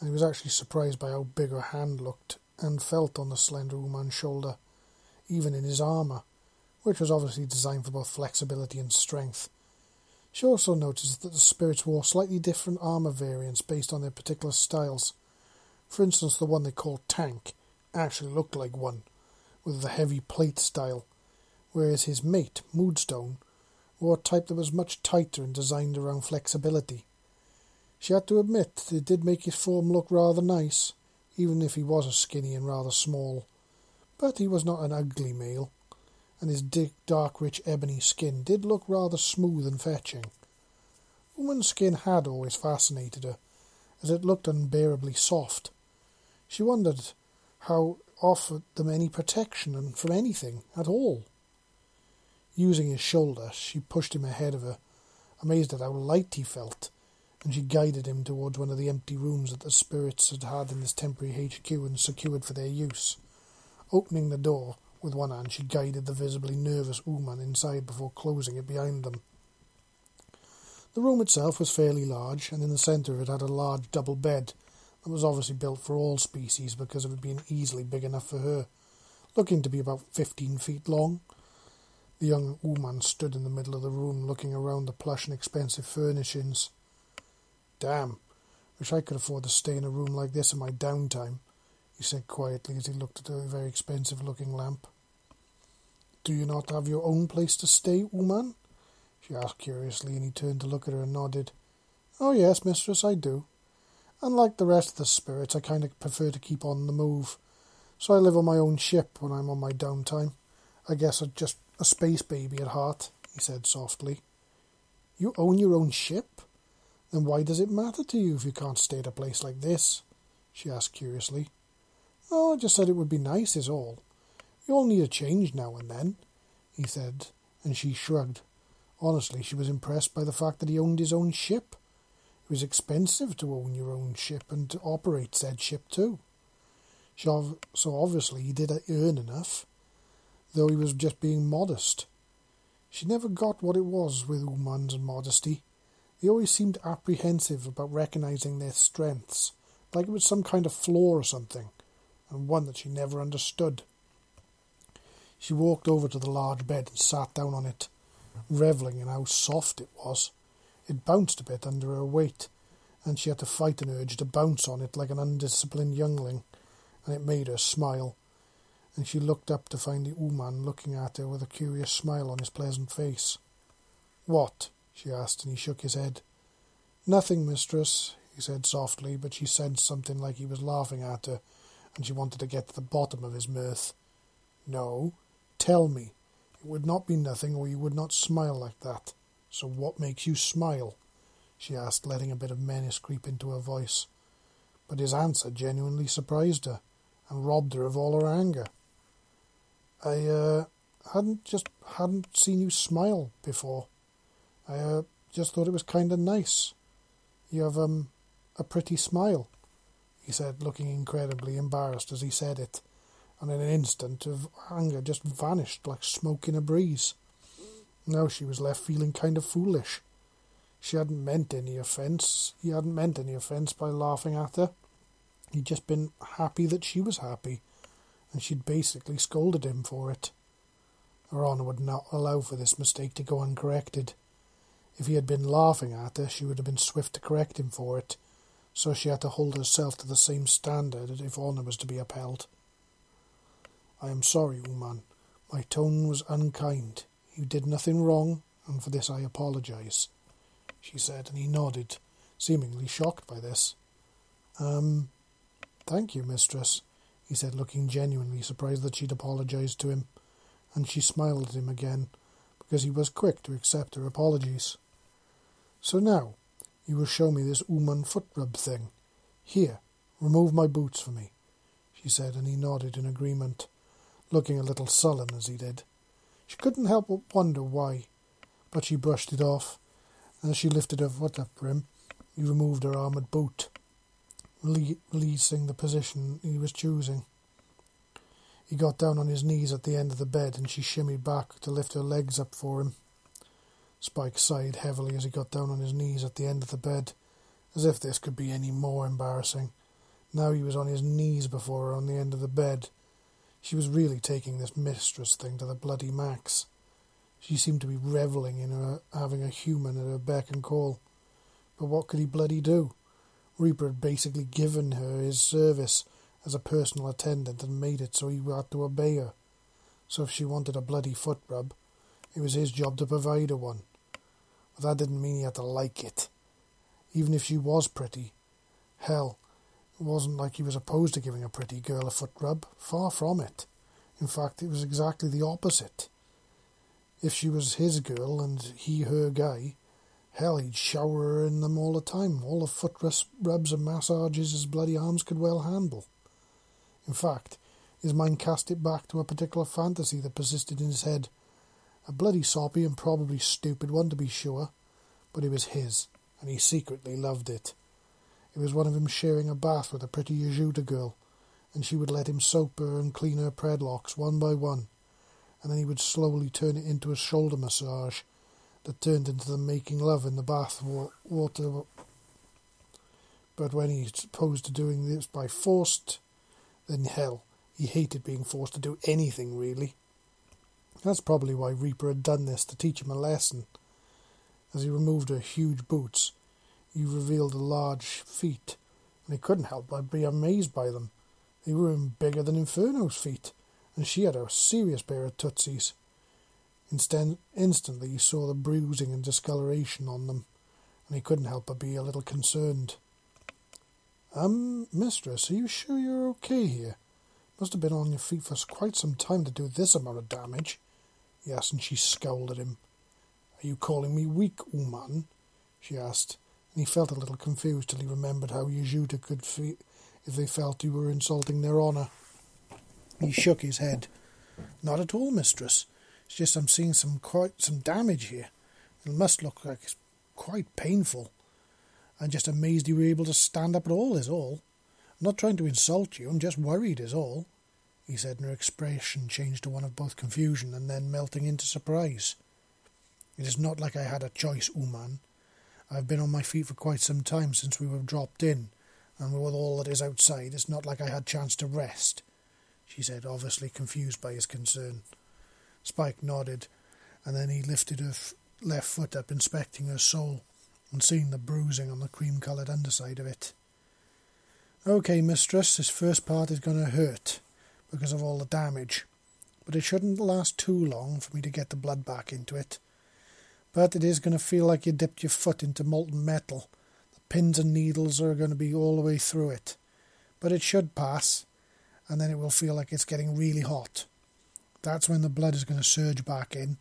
and he was actually surprised by how big her hand looked and felt on the slender Ooman's shoulder, even in his armour, which was obviously designed for both flexibility and strength. She also noticed that the spirits wore slightly different armour variants based on their particular styles. For instance, the one they called Tank actually looked like one, with the heavy plate style, whereas his mate, Moodstone, wore a type that was much tighter and designed around flexibility. She had to admit that it did make his form look rather nice, even if he was a skinny and rather small. But he was not an ugly male, and his dark, rich ebony skin did look rather smooth and fetching. Ooman's skin had always fascinated her, as it looked unbearably soft. She wondered how offered them any protection and from anything at all. Using his shoulder, she pushed him ahead of her, amazed at how light he felt, and she guided him towards one of the empty rooms that the spirits had had in this temporary HQ and secured for their use. Opening the door, with one hand, she guided the visibly nervous Uman inside before closing it behind them. The room itself was fairly large, and in the centre of it had a large double bed that was obviously built for all species because it had been easily big enough for her, looking to be about fifteen feet long. The young Uman stood in the middle of the room looking around the plush and expensive furnishings. Damn, wish I could afford to stay in a room like this in my downtime, he said quietly as he looked at a very expensive looking lamp. Do you not have your own place to stay, Ooman? she asked curiously, and he turned to look at her and nodded. Oh, yes, mistress, I do. Unlike the rest of the spirits, I kind of prefer to keep on the move. So I live on my own ship when I'm on my downtime. I guess I'm just a space baby at heart, he said softly. You own your own ship? Then why does it matter to you if you can't stay at a place like this? she asked curiously. Oh, I just said it would be nice, is all. You all need a change now and then, he said, and she shrugged. Honestly, she was impressed by the fact that he owned his own ship. It was expensive to own your own ship and to operate said ship too. So obviously he did earn enough. though he was just being modest. She never got what it was with Umans and modesty. They always seemed apprehensive about recognizing their strengths, like it was some kind of flaw or something, and one that she never understood. She walked over to the large bed and sat down on it, revelling in how soft it was. It bounced a bit under her weight, and she had to fight an urge to bounce on it like an undisciplined youngling, and it made her smile. And she looked up to find the Ooman looking at her with a curious smile on his pleasant face. What? She asked, and he shook his head. Nothing, mistress, he said softly, but she sensed something like he was laughing at her, and she wanted to get to the bottom of his mirth. No, tell me. It would not be nothing, or you would not smile like that. So what makes you smile? she asked, letting a bit of menace creep into her voice. But his answer genuinely surprised her, and robbed her of all her anger. I, uh, hadn't just hadn't seen you smile before. I, uh, just thought it was kind of nice. You have, um, a pretty smile, he said, looking incredibly embarrassed as he said it, and in an instant of anger just vanished like smoke in a breeze. Now she was left feeling kind of foolish. She hadn't meant any offence. He hadn't meant any offence by laughing at her. He'd just been happy that she was happy, and she'd basically scolded him for it. Her honour would not allow for this mistake to go uncorrected. If he had been laughing at her, she would have been swift to correct him for it, so she had to hold herself to the same standard if honour was to be upheld. I am sorry, Uman. My tone was unkind. You did nothing wrong, and for this I apologize, she said, and he nodded, seemingly shocked by this. Um, thank you, mistress, he said, looking genuinely surprised that she'd apologized to him, and she smiled at him again, because he was quick to accept her apologies. So now, you will show me this Uman foot rub thing. Here, remove my boots for me, she said, and he nodded in agreement, looking a little sullen as he did. She couldn't help but wonder why, but she brushed it off, and as she lifted her foot up for him, he removed her armoured boot, releasing the position he was choosing. He got down on his knees at the end of the bed, and she shimmied back to lift her legs up for him. Spike sighed heavily as he got down on his knees at the end of the bed, as if this could be any more embarrassing. Now he was on his knees before her on the end of the bed, she was really taking this mistress thing to the bloody max. She seemed to be revelling in her having a human at her beck and call. But what could he bloody do? Reaper had basically given her his service as a personal attendant and made it so he had to obey her. So if she wanted a bloody foot rub, it was his job to provide her one. But that didn't mean he had to like it. Even if she was pretty. Hell, it wasn't like he was opposed to giving a pretty girl a foot rub. Far from it. In fact, it was exactly the opposite. If she was his girl and he her guy, hell, he'd shower her in them all the time, all the foot rubs and massages his bloody arms could well handle. In fact, his mind cast it back to a particular fantasy that persisted in his head. A bloody soppy and probably stupid one, to be sure, but it was his, and he secretly loved it. It was one of him sharing a bath with a pretty Yautja girl, and she would let him soap her and clean her predlocks one by one, and then he would slowly turn it into a shoulder massage that turned into the making love in the bath water. But when he opposed to doing this by forced, then hell, he hated being forced to do anything really. That's probably why Reaper had done this to teach him a lesson. As he removed her huge boots, he revealed large feet, and he couldn't help but be amazed by them. They were even bigger than Inferno's feet, and she had a serious pair of tootsies. Instead, instantly he saw the bruising and discoloration on them, and he couldn't help but be a little concerned. Um, mistress, are you sure you're okay here? Must have been on your feet for quite some time to do this amount of damage. Yes, and she scowled at him. Are you calling me weak, Uman? she asked and he felt a little confused till he remembered how Yautja could feel if they felt you were insulting their honour. He shook his head. Not at all, mistress. It's just I'm seeing some quite some damage here. It must look like it's quite painful. I'm just amazed you were able to stand up at all, is all. I'm not trying to insult you, I'm just worried, is all. He said, and her expression changed to one of both confusion and then melting into surprise. It is not like I had a choice, Ooman. I have been on my feet for quite some time since we were dropped in, and with all that is outside, it's not like I had chance to rest, she said, obviously confused by his concern. Spike nodded, and then he lifted her f- left foot up, inspecting her sole, and seeing the bruising on the cream-coloured underside of it. Okay, mistress, this first part is going to hurt because of all the damage, but it shouldn't last too long for me to get the blood back into it. But it is going to feel like you dipped your foot into molten metal. The pins and needles are going to be all the way through it. But it should pass, and then it will feel like it's getting really hot. That's when the blood is going to surge back in.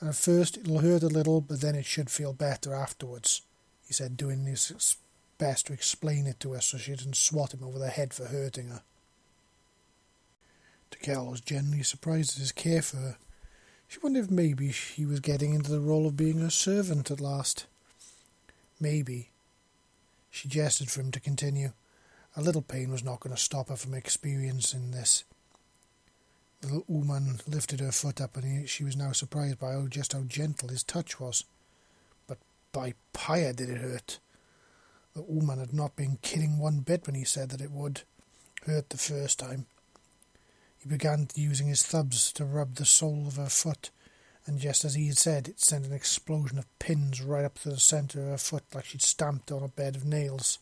And at first it'll hurt a little, but then it should feel better afterwards, he said, doing his best to explain it to her so she didn't swat him over the head for hurting her. Tikel was genuinely surprised at his care for her. She wondered if maybe he was getting into the role of being her servant at last. Maybe. She gestured for him to continue. A little pain was not going to stop her from experiencing this. The Ooman lifted her foot up, and he, she was now surprised by how just how gentle his touch was. But by Paya did it hurt. The Ooman had not been kidding one bit when he said that it would hurt the first time. He began using his thumbs to rub the sole of her foot, and just as he had said, it sent an explosion of pins right up to the centre of her foot like she'd stamped on a bed of nails.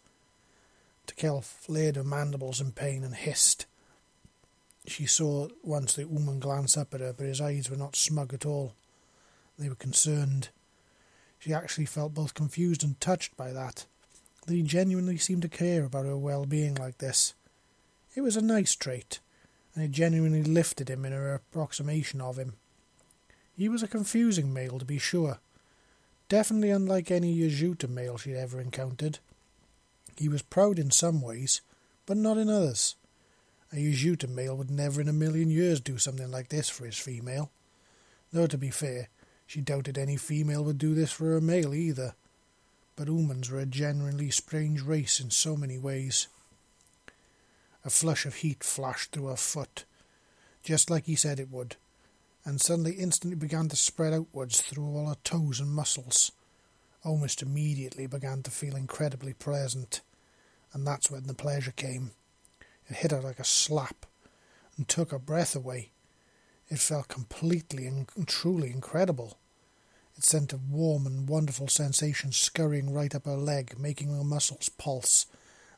Tikel flared her mandibles in pain and hissed. She saw at once the Ooman glance up at her, but his eyes were not smug at all. They were concerned. She actually felt both confused and touched by that, that he genuinely seemed to care about her well-being like this. It was a nice trait, and it genuinely lifted him in her approximation of him. He was a confusing male, to be sure. Definitely unlike any Yautja male she'd ever encountered. He was proud in some ways, but not in others. A Yautja male would never in a million years do something like this for his female. Though, to be fair, she doubted any female would do this for a male either. But Oomans were a genuinely strange race in so many ways. A flush of heat flashed through her foot, just like he said it would, and suddenly instantly began to spread outwards through all her toes and muscles. Almost immediately began to feel incredibly pleasant, and that's when the pleasure came. It hit her like a slap and took her breath away. It felt completely and truly incredible. It sent a warm and wonderful sensation scurrying right up her leg, making her muscles pulse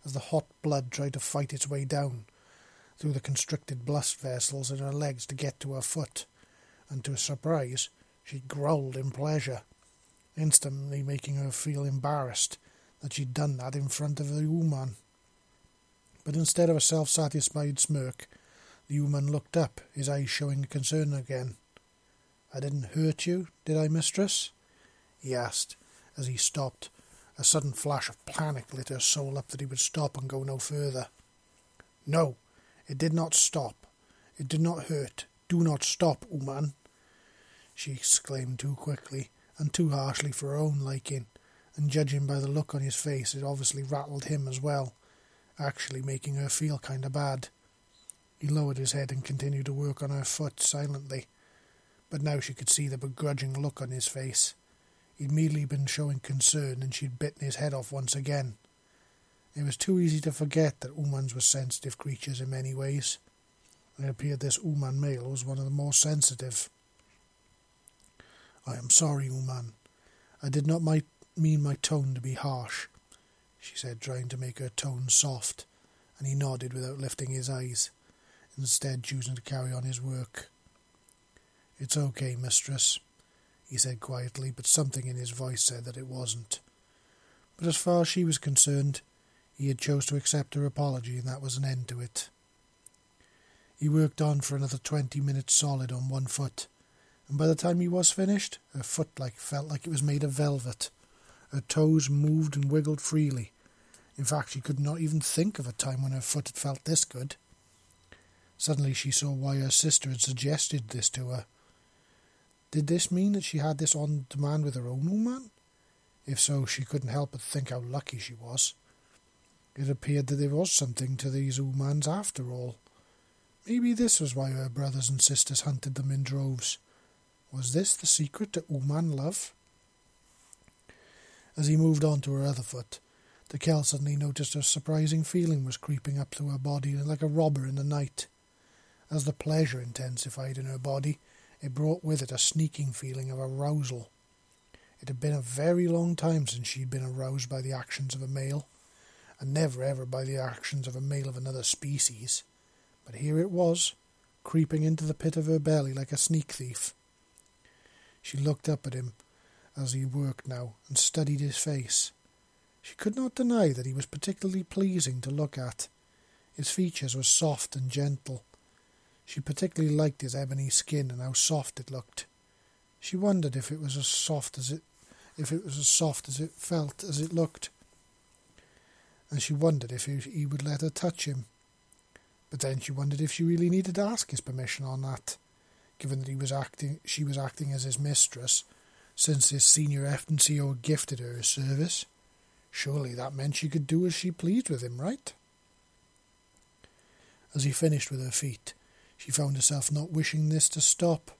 as the hot blood tried to fight its way down through the constricted blood vessels in her legs to get to her foot. And to her surprise, she growled in pleasure, instantly making her feel embarrassed that she'd done that in front of the Ooman. But instead of a self satisfied smirk, the Ooman looked up, his eyes showing concern again. I didn't hurt you, did I, mistress? he asked, as he stopped. A sudden flash of panic lit her soul up that he would stop and go no further. No, it did not stop. It did not hurt. Do not stop, Ooman, she exclaimed too quickly and too harshly for her own liking, and judging by the look on his face, it obviously rattled him as well actually making her feel kind of bad. He lowered his head and continued to work on her foot silently, but now she could see the begrudging look on his face. He'd immediately been showing concern, and she'd bitten his head off once again. It was too easy to forget that Oomans were sensitive creatures in many ways. It appeared this Ooman male was one of the more sensitive. I am sorry, Ooman. I did not mean my tone to be harsh she said, trying to make her tone soft, and he nodded without lifting his eyes, instead choosing to carry on his work. It's okay, mistress, he said quietly, but something in his voice said that it wasn't. But as far as she was concerned, he had chose to accept her apology, and that was an end to it. He worked on for another twenty minutes solid on one foot, and by the time he was finished, her foot like felt like it was made of velvet. Her toes moved and wiggled freely, in fact, she could not even think of a time when her foot had felt this good. Suddenly she saw why her sister had suggested this to her. Did this mean that she had this on demand with her own Ooman? If so, she couldn't help but think how lucky she was. It appeared that there was something to these Oomans after all. Maybe this was why her brothers and sisters hunted them in droves. Was this the secret to Uman love? As he moved on to her other foot, Tikel suddenly noticed a surprising feeling was creeping up through her body like a robber in the night. As the pleasure intensified in her body, it brought with it a sneaking feeling of arousal. It had been a very long time since she had been aroused by the actions of a male, and never ever by the actions of a male of another species. But here it was, creeping into the pit of her belly like a sneak thief. She looked up at him as he worked now and studied his face. She could not deny that he was particularly pleasing to look at. His features were soft and gentle. She particularly liked his ebony skin and how soft it looked. She wondered if it was as soft as it if it was as soft as it felt as it looked. And she wondered if he, would let her touch him. But then she wondered if she really needed to ask his permission on that, given that he was acting she was acting as his mistress, since his senior FNCO had gifted her his service. Surely that meant she could do as she pleased with him, right? As he finished with her feet, she found herself not wishing this to stop.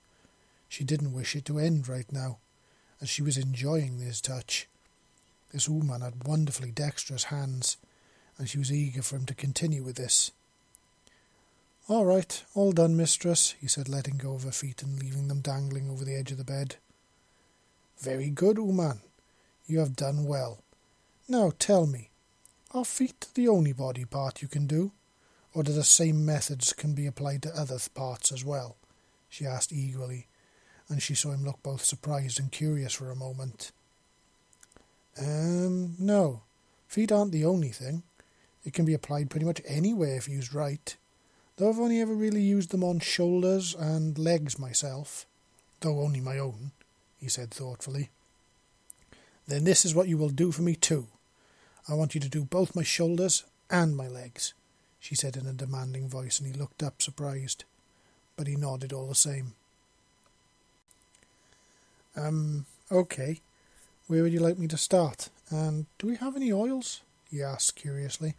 She didn't wish it to end right now, as she was enjoying this touch. This Ooman had wonderfully dexterous hands, and she was eager for him to continue with this. All right, all done, mistress, he said, letting go of her feet and leaving them dangling over the edge of the bed. Very good, Ooman. You have done well. Now tell me, are feet the only body part you can do, or do the same methods can be applied to other parts as well? she asked eagerly, and she saw him look both surprised and curious for a moment. Um, no. Feet aren't the only thing. It can be applied pretty much anywhere if used right. Though I've only ever really used them on shoulders and legs myself, though only my own, he said thoughtfully. Then this is what you will do for me too. I want you to do both my shoulders and my legs, she said in a demanding voice, and he looked up surprised. But he nodded all the same. Um, okay. Where would you like me to start? And do we have any oils? he asked curiously.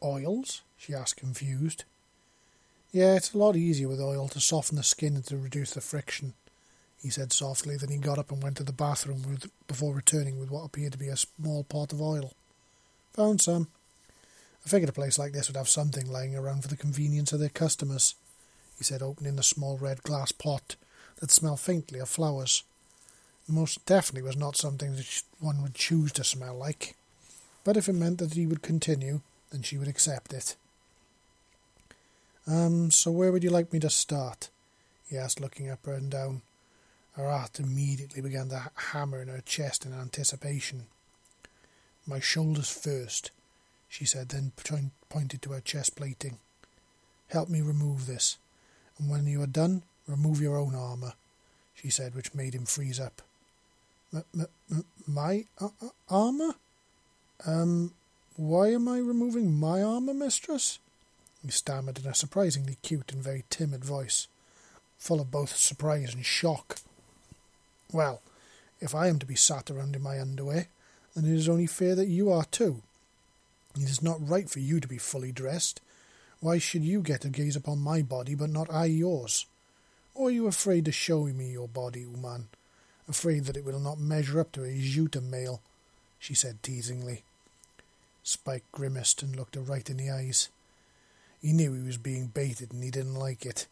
Oils? she asked confused. Yeah, it's a lot easier with oil to soften the skin and to reduce the friction he said softly. Then he got up and went to the bathroom with, before returning with what appeared to be a small pot of oil. Found some. I figured a place like this would have something lying around for the convenience of their customers, he said, opening the small red glass pot that smelled faintly of flowers. Most definitely was not something that one would choose to smell like, but if it meant that he would continue, then she would accept it. Um, so where would you like me to start? he asked, looking up and down. Her heart immediately began to hammer in her chest in anticipation. My shoulders first, she said, then pointed to her chest plating. Help me remove this, and when you are done, remove your own armour, she said, which made him freeze up. M- m- my uh, uh, armour? Um, why am I removing my armour, mistress? He stammered in a surprisingly cute and very timid voice, full of both surprise and shock. Well, if I am to be sat around in my underwear, then it is only fair that you are too. It is not right for you to be fully dressed. Why should you get to gaze upon my body, but not I yours? Or are you afraid to show me your body, Ooman? Afraid that it will not measure up to a Yautja male? she said teasingly. Spike grimaced and looked her right in the eyes. He knew he was being baited and he didn't like it.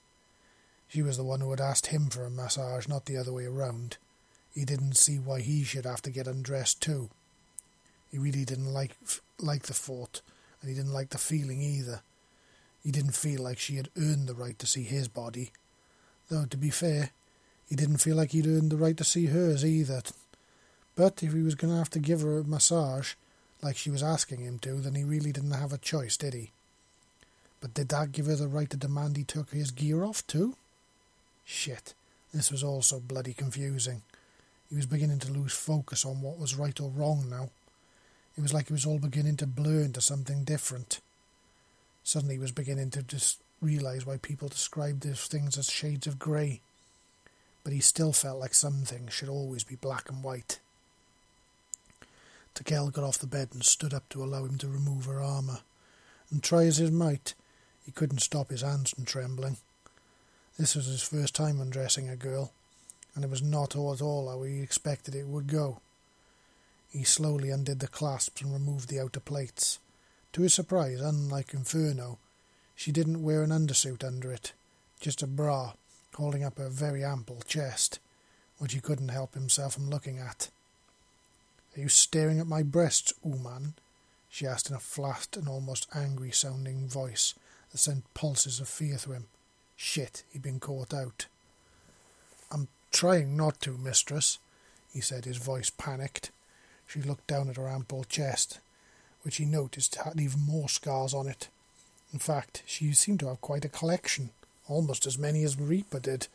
She was the one who had asked him for a massage, not the other way around. He didn't see why he should have to get undressed too. He really didn't like like the thought, and he didn't like the feeling either. He didn't feel like she had earned the right to see his body. Though, to be fair, he didn't feel like he'd earned the right to see hers either. But if he was going to have to give her a massage, like she was asking him to, then he really didn't have a choice, did he? But did that give her the right to demand he took his gear off too? Shit, this was all so bloody confusing. He was beginning to lose focus on what was right or wrong now. It was like it was all beginning to blur into something different. Suddenly he was beginning to just realize why people described these things as shades of grey. But he still felt like some things should always be black and white. Tikel got off the bed and stood up to allow him to remove her armour, and try as he might, He couldn't stop his hands from trembling. This was his first time undressing a girl, and it was not at all how he expected it would go. He slowly undid the clasps and removed the outer plates. To his surprise, unlike Inferno, she didn't wear an undersuit under it, just a bra holding up her very ample chest, which he couldn't help himself from looking at. Are you staring at my breasts, Ooman? she asked in a flat and almost angry sounding voice that sent pulses of fear through him. Shit, he'd been caught out. I'm trying not to, mistress, he said, his voice panicked. She looked down at her ample chest, which he noticed had even more scars on it. In fact, she seemed to have quite a collection, almost as many as Reaper did,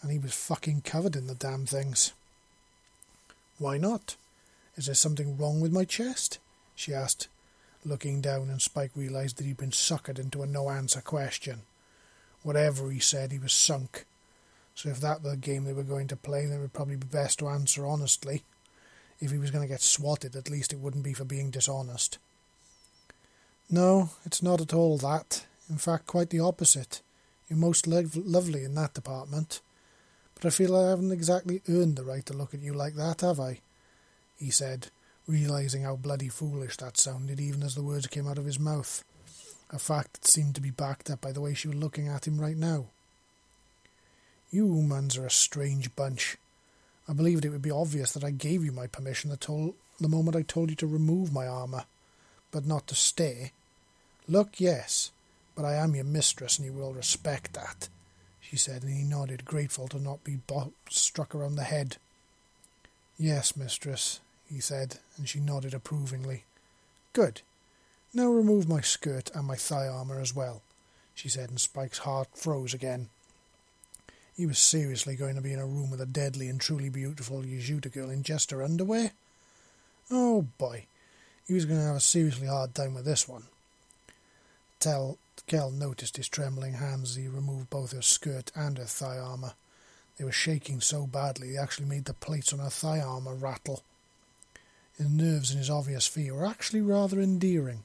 and he was fucking covered in the damn things. Why not? Is there something wrong with my chest? she asked, looking down, and Spike realized that he'd been suckered into a no answer question. Whatever he said, he was sunk. So if that were the game they were going to play, then it would probably be best to answer honestly. If he was going to get swatted, at least it wouldn't be for being dishonest. No, it's not at all that. In fact, quite the opposite. You're most lo- lovely in that department. But I feel I haven't exactly earned the right to look at you like that, have I? He said, realizing how bloody foolish that sounded even as the words came out of his mouth. A fact that seemed to be backed up by the way she was looking at him right now. You humans are a strange bunch. I believed it would be obvious that I gave you my permission the, told, the moment I told you to remove my armour, but not to stay. Look, yes, but I am your mistress, and you will respect that, she said, and he nodded, grateful to not be bo- struck around the head. Yes, mistress, he said, and she nodded approvingly. Good. Now remove my skirt and my thigh armour as well, she said, and Spike's heart froze again. He was seriously going to be in a room with a deadly and truly beautiful Yautja girl in jester underwear? Oh boy, he was going to have a seriously hard time with this one. Tell Kel noticed his trembling hands as he removed both her skirt and her thigh armour. They were shaking so badly they actually made the plates on her thigh armour rattle. His nerves and his obvious fear were actually rather endearing,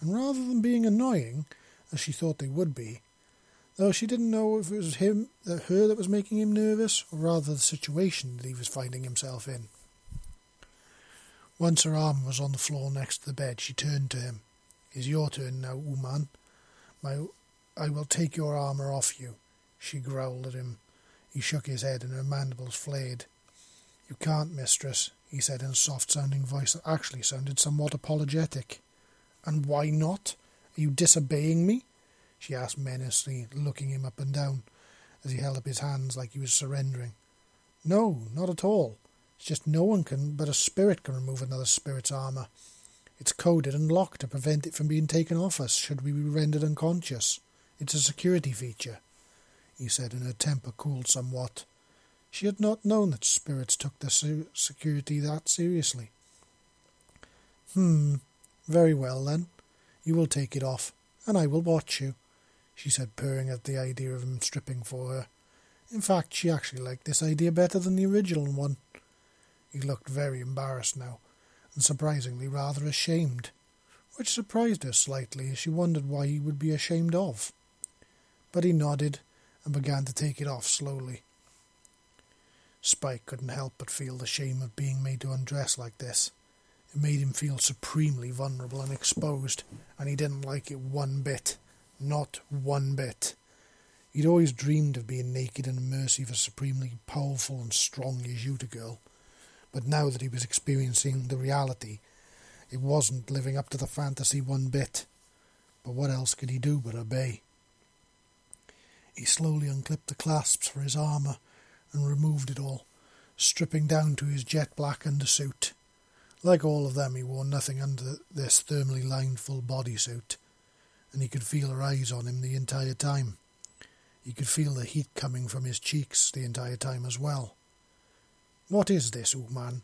and rather than being annoying, as she thought they would be, though she didn't know if it was him, that her that was making him nervous, or rather the situation that he was finding himself in. Once her arm was on the floor next to the bed, she turned to him. It's your turn now, Ooman. My, I will take your armour off you, she growled at him. He shook his head and her mandibles flayed. You can't, mistress, he said in a soft sounding voice that actually sounded somewhat apologetic. And why not? Are you disobeying me? She asked menacingly, looking him up and down as he held up his hands like he was surrendering. No, not at all. It's just no one can but a spirit can remove another spirit's armour. It's coded and locked to prevent it from being taken off us should we be rendered unconscious. It's a security feature, he said, and her temper cooled somewhat. She had not known that spirits took their security that seriously. Hmm, very well then. You will take it off, and I will watch you she said, purring at the idea of him stripping for her. In fact, she actually liked this idea better than the original one. He looked very embarrassed now, and surprisingly rather ashamed, which surprised her slightly as she wondered why he would be ashamed of. But he nodded and began to take it off slowly. Spike couldn't help but feel the shame of being made to undress like this. It made him feel supremely vulnerable and exposed, and he didn't like it one bit. Not one bit. He'd always dreamed of being naked and mercy of a supremely powerful and strong Yautja girl, but now that he was experiencing the reality, it wasn't living up to the fantasy one bit. But what else could he do but obey? He slowly unclipped the clasps for his armour and removed it all, stripping down to his jet black undersuit. Like all of them, he wore nothing under this thermally lined full bodysuit and he could feel her eyes on him the entire time. He could feel the heat coming from his cheeks the entire time as well. What is this, Ooman?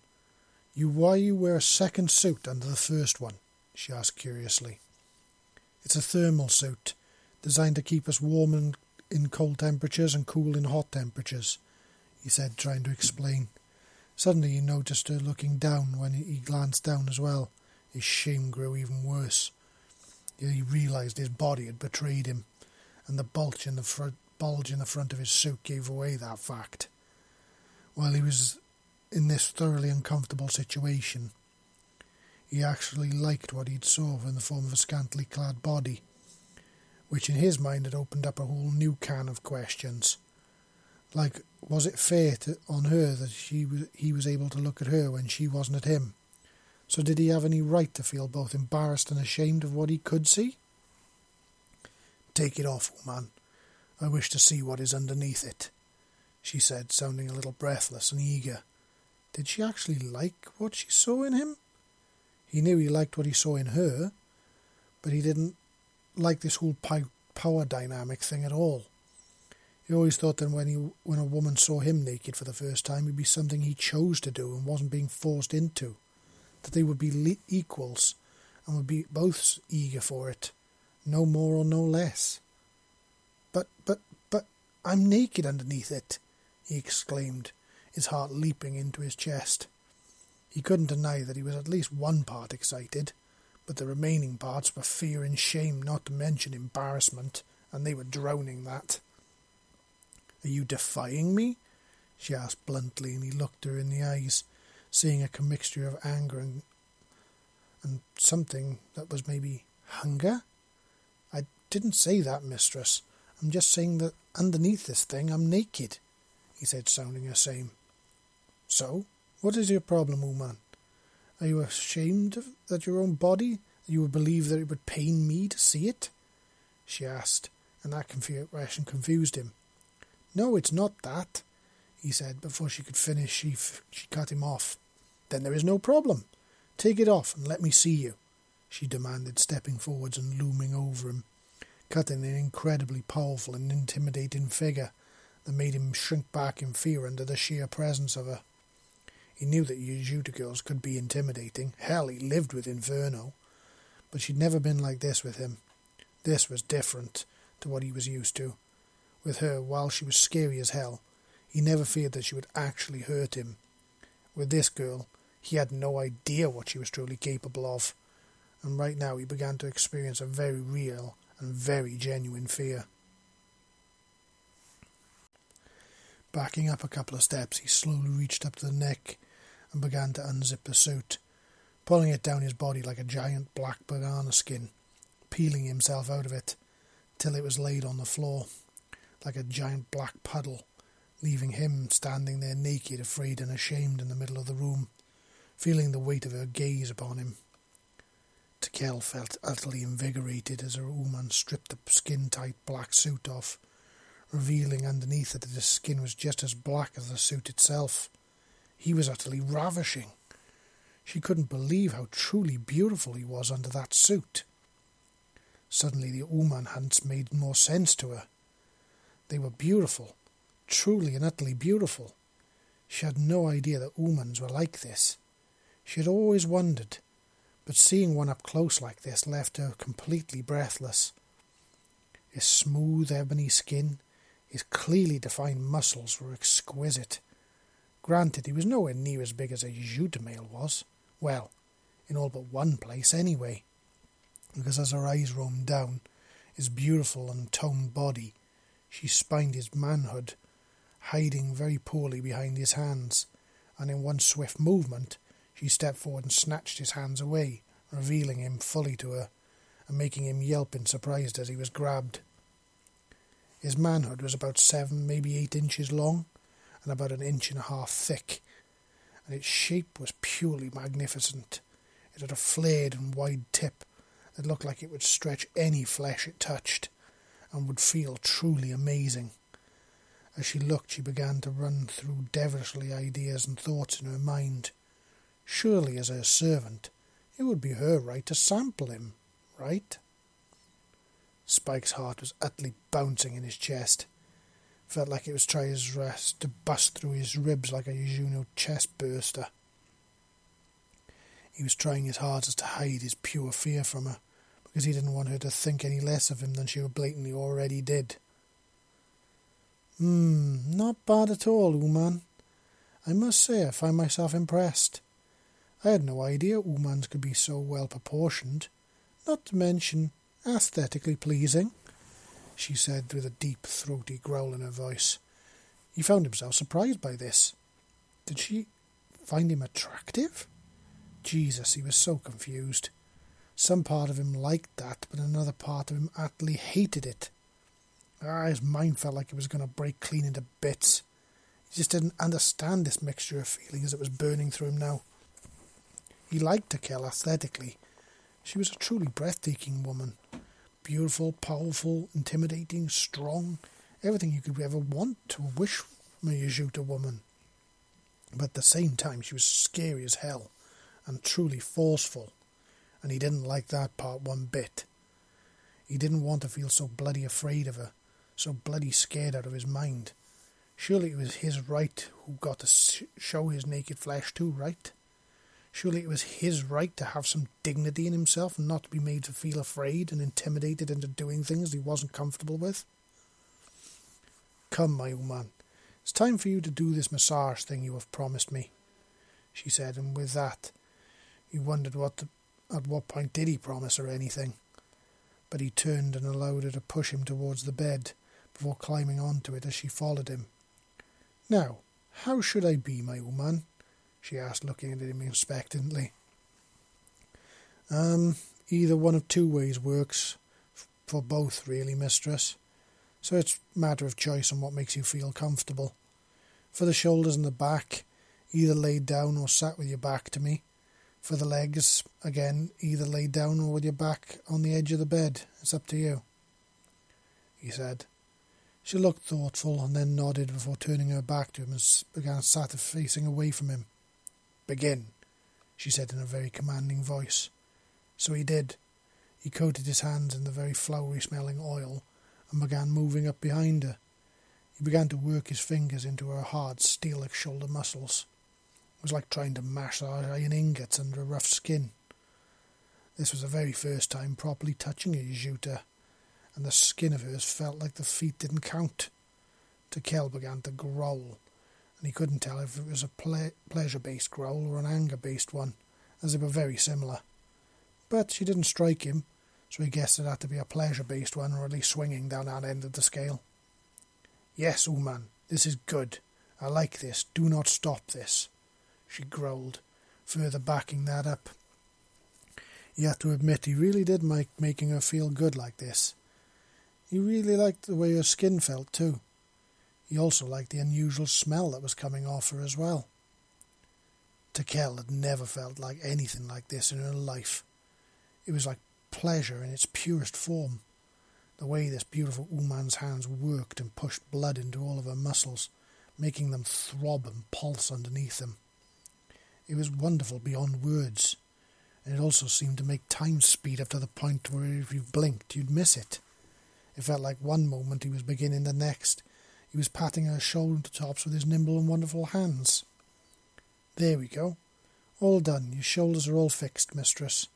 You why you wear a second suit under the first one? she asked curiously. It's a thermal suit, designed to keep us warm in, in cold temperatures and cool in hot temperatures, he said, trying to explain. Suddenly he noticed her looking down when he glanced down as well. His shame grew even worse. He realised his body had betrayed him, and the bulge in the front, bulge in the front of his suit gave away that fact. While he was in this thoroughly uncomfortable situation, he actually liked what he'd saw in the form of a scantily clad body, which in his mind had opened up a whole new can of questions. Like, was it fair on her that she was, he was able to look at her when she wasn't at him? So did he have any right to feel both embarrassed and ashamed of what he could see? Take it off, Ooman. I wish to see what is underneath it, she said, sounding a little breathless and eager. Did she actually like what she saw in him? He knew he liked what he saw in her, but he didn't like this whole power dynamic thing at all. He always thought that when he, when a woman saw him naked for the first time, it'd be something he chose to do and wasn't being forced into. That they would be equals and would be both eager for it, no more or no less. But, but, but, I'm naked underneath it, he exclaimed, his heart leaping into his chest. He couldn't deny that he was at least one part excited, but the remaining parts were fear and shame, not to mention embarrassment, and they were drowning that. Are you defying me? she asked bluntly, and he looked her in the eyes, seeing a commixture of anger and and something that was maybe hunger. I didn't say that, mistress. I'm just saying that underneath this thing I'm naked, he said, sounding the same. So, what is your problem, Ooman? Are you ashamed of that your own body? You would believe that it would pain me to see it? She asked, and that confusion confused him. No, it's not that, he said. Before she could finish, she, f- she cut him off. Then there is no problem. Take it off and let me see you, she demanded, stepping forwards and looming over him, cutting an incredibly powerful and intimidating figure that made him shrink back in fear under the sheer presence of her. He knew that Yautja girls could be intimidating. Hell, he lived with Inferno. But she'd never been like this with him. This was different to what he was used to. With her, while she was scary as hell, he never feared that she would actually hurt him. With this girl, he had no idea what she was truly capable of, and right now he began to experience a very real and very genuine fear. Backing up a couple of steps, he slowly reached up to the neck and began to unzip the suit, pulling it down his body like a giant black banana skin, peeling himself out of it till it was laid on the floor like a giant black puddle, leaving him standing there naked, afraid and ashamed in the middle of the room, feeling the weight of her gaze upon him. Tikel felt utterly invigorated as her Ooman stripped the skin tight black suit off, revealing underneath that his skin was just as black as the suit itself. He was utterly ravishing. She couldn't believe how truly beautiful he was under that suit. Suddenly the Ooman hadn't made more sense to her. They were beautiful, truly and utterly beautiful. She had no idea that Oomans were like this. She had always wondered, but seeing one up close like this left her completely breathless. His smooth ebony skin, his clearly defined muscles were exquisite. Granted, he was nowhere near as big as a Yautja male was. Well, in all but one place anyway. Because as her eyes roamed down, his beautiful and toned body, she spined his manhood, hiding very poorly behind his hands, and in one swift movement she stepped forward and snatched his hands away, revealing him fully to her, and making him yelp in surprise as he was grabbed. His manhood was about seven, maybe eight inches long, and about an inch and a half thick, and its shape was purely magnificent. It had a flared and wide tip that looked like it would stretch any flesh it touched, and would feel truly amazing. As she looked, she began to run through devilishly ideas and thoughts in her mind. Surely, as her servant, it would be her right to sample him, right? Spike's heart was utterly bouncing in his chest. Felt like it was trying his best to bust through his ribs like a Juno chest burster. He was trying his hardest to hide his pure fear from her, because he didn't want her to think any less of him than she blatantly already did. Hmm, not bad at all, Ooman. I must say I find myself impressed. I had no idea Oomans could be so well proportioned, not to mention Aesthetically pleasing, she said with a deep, throaty growl in her voice. He found himself surprised by this. Did she find him attractive? Jesus, he was so confused. Some part of him liked that, but another part of him utterly hated it. Ah, his mind felt like it was going to break clean into bits. He just didn't understand this mixture of feelings that was burning through him now. He liked Tikel aesthetically. She was a truly breathtaking woman. Beautiful, powerful, intimidating, strong, everything you could ever want to wish from a Yautja woman. But at the same time, she was scary as hell and truly forceful, and he didn't like that part one bit. He didn't want to feel so bloody afraid of her, so bloody scared out of his mind. Surely it was his right who got to show his naked flesh too, right? Surely it was his right to have some dignity in himself and not to be made to feel afraid and intimidated into doing things he wasn't comfortable with. Come, my old man, it's time for you to do this massage thing you have promised me, she said, and with that, he wondered what the, at what point did he promise her anything. But he turned and allowed her to push him towards the bed before climbing onto it as she followed him. Now, how should I be, my old man? she asked, looking at him expectantly. Um, either one of two ways works for both, really, mistress. So it's matter of choice on what makes you feel comfortable. For the shoulders and the back, either laid down or sat with your back to me. For the legs, again, either laid down or with your back on the edge of the bed. It's up to you, he said. She looked thoughtful and then nodded before turning her back to him and began sat facing away from him. Begin, she said in a very commanding voice. So he did. He coated his hands in the very flowery smelling oil and began moving up behind her. He began to work his fingers into her hard, steel like shoulder muscles. It was like trying to mash iron ingots under a rough skin. This was the very first time properly touching a Yautja, and the skin of hers felt like the feet didn't count. Tikel began to growl and he couldn't tell if it was a ple- pleasure based growl or an anger based one, as they were very similar. But she didn't strike him, so he guessed it had to be a pleasure based one, or at least swinging down that end of the scale. Yes, Ooman, this is good. I like this. Do not stop this, she growled, further backing that up. He had to admit he really did like making her feel good like this. He really liked the way her skin felt, too. He also liked the unusual smell that was coming off her as well. Tikel had never felt like anything like this in her life. It was like pleasure in its purest form. The way this beautiful Ooman's hands worked and pushed blood into all of her muscles, making them throb and pulse underneath them. It was wonderful beyond words, and it also seemed to make time speed up to the point where if you blinked, you'd miss it. It felt like one moment he was beginning the next, he was patting her shoulder tops with his nimble and wonderful hands. There we go. All done. Your shoulders are all fixed, mistress,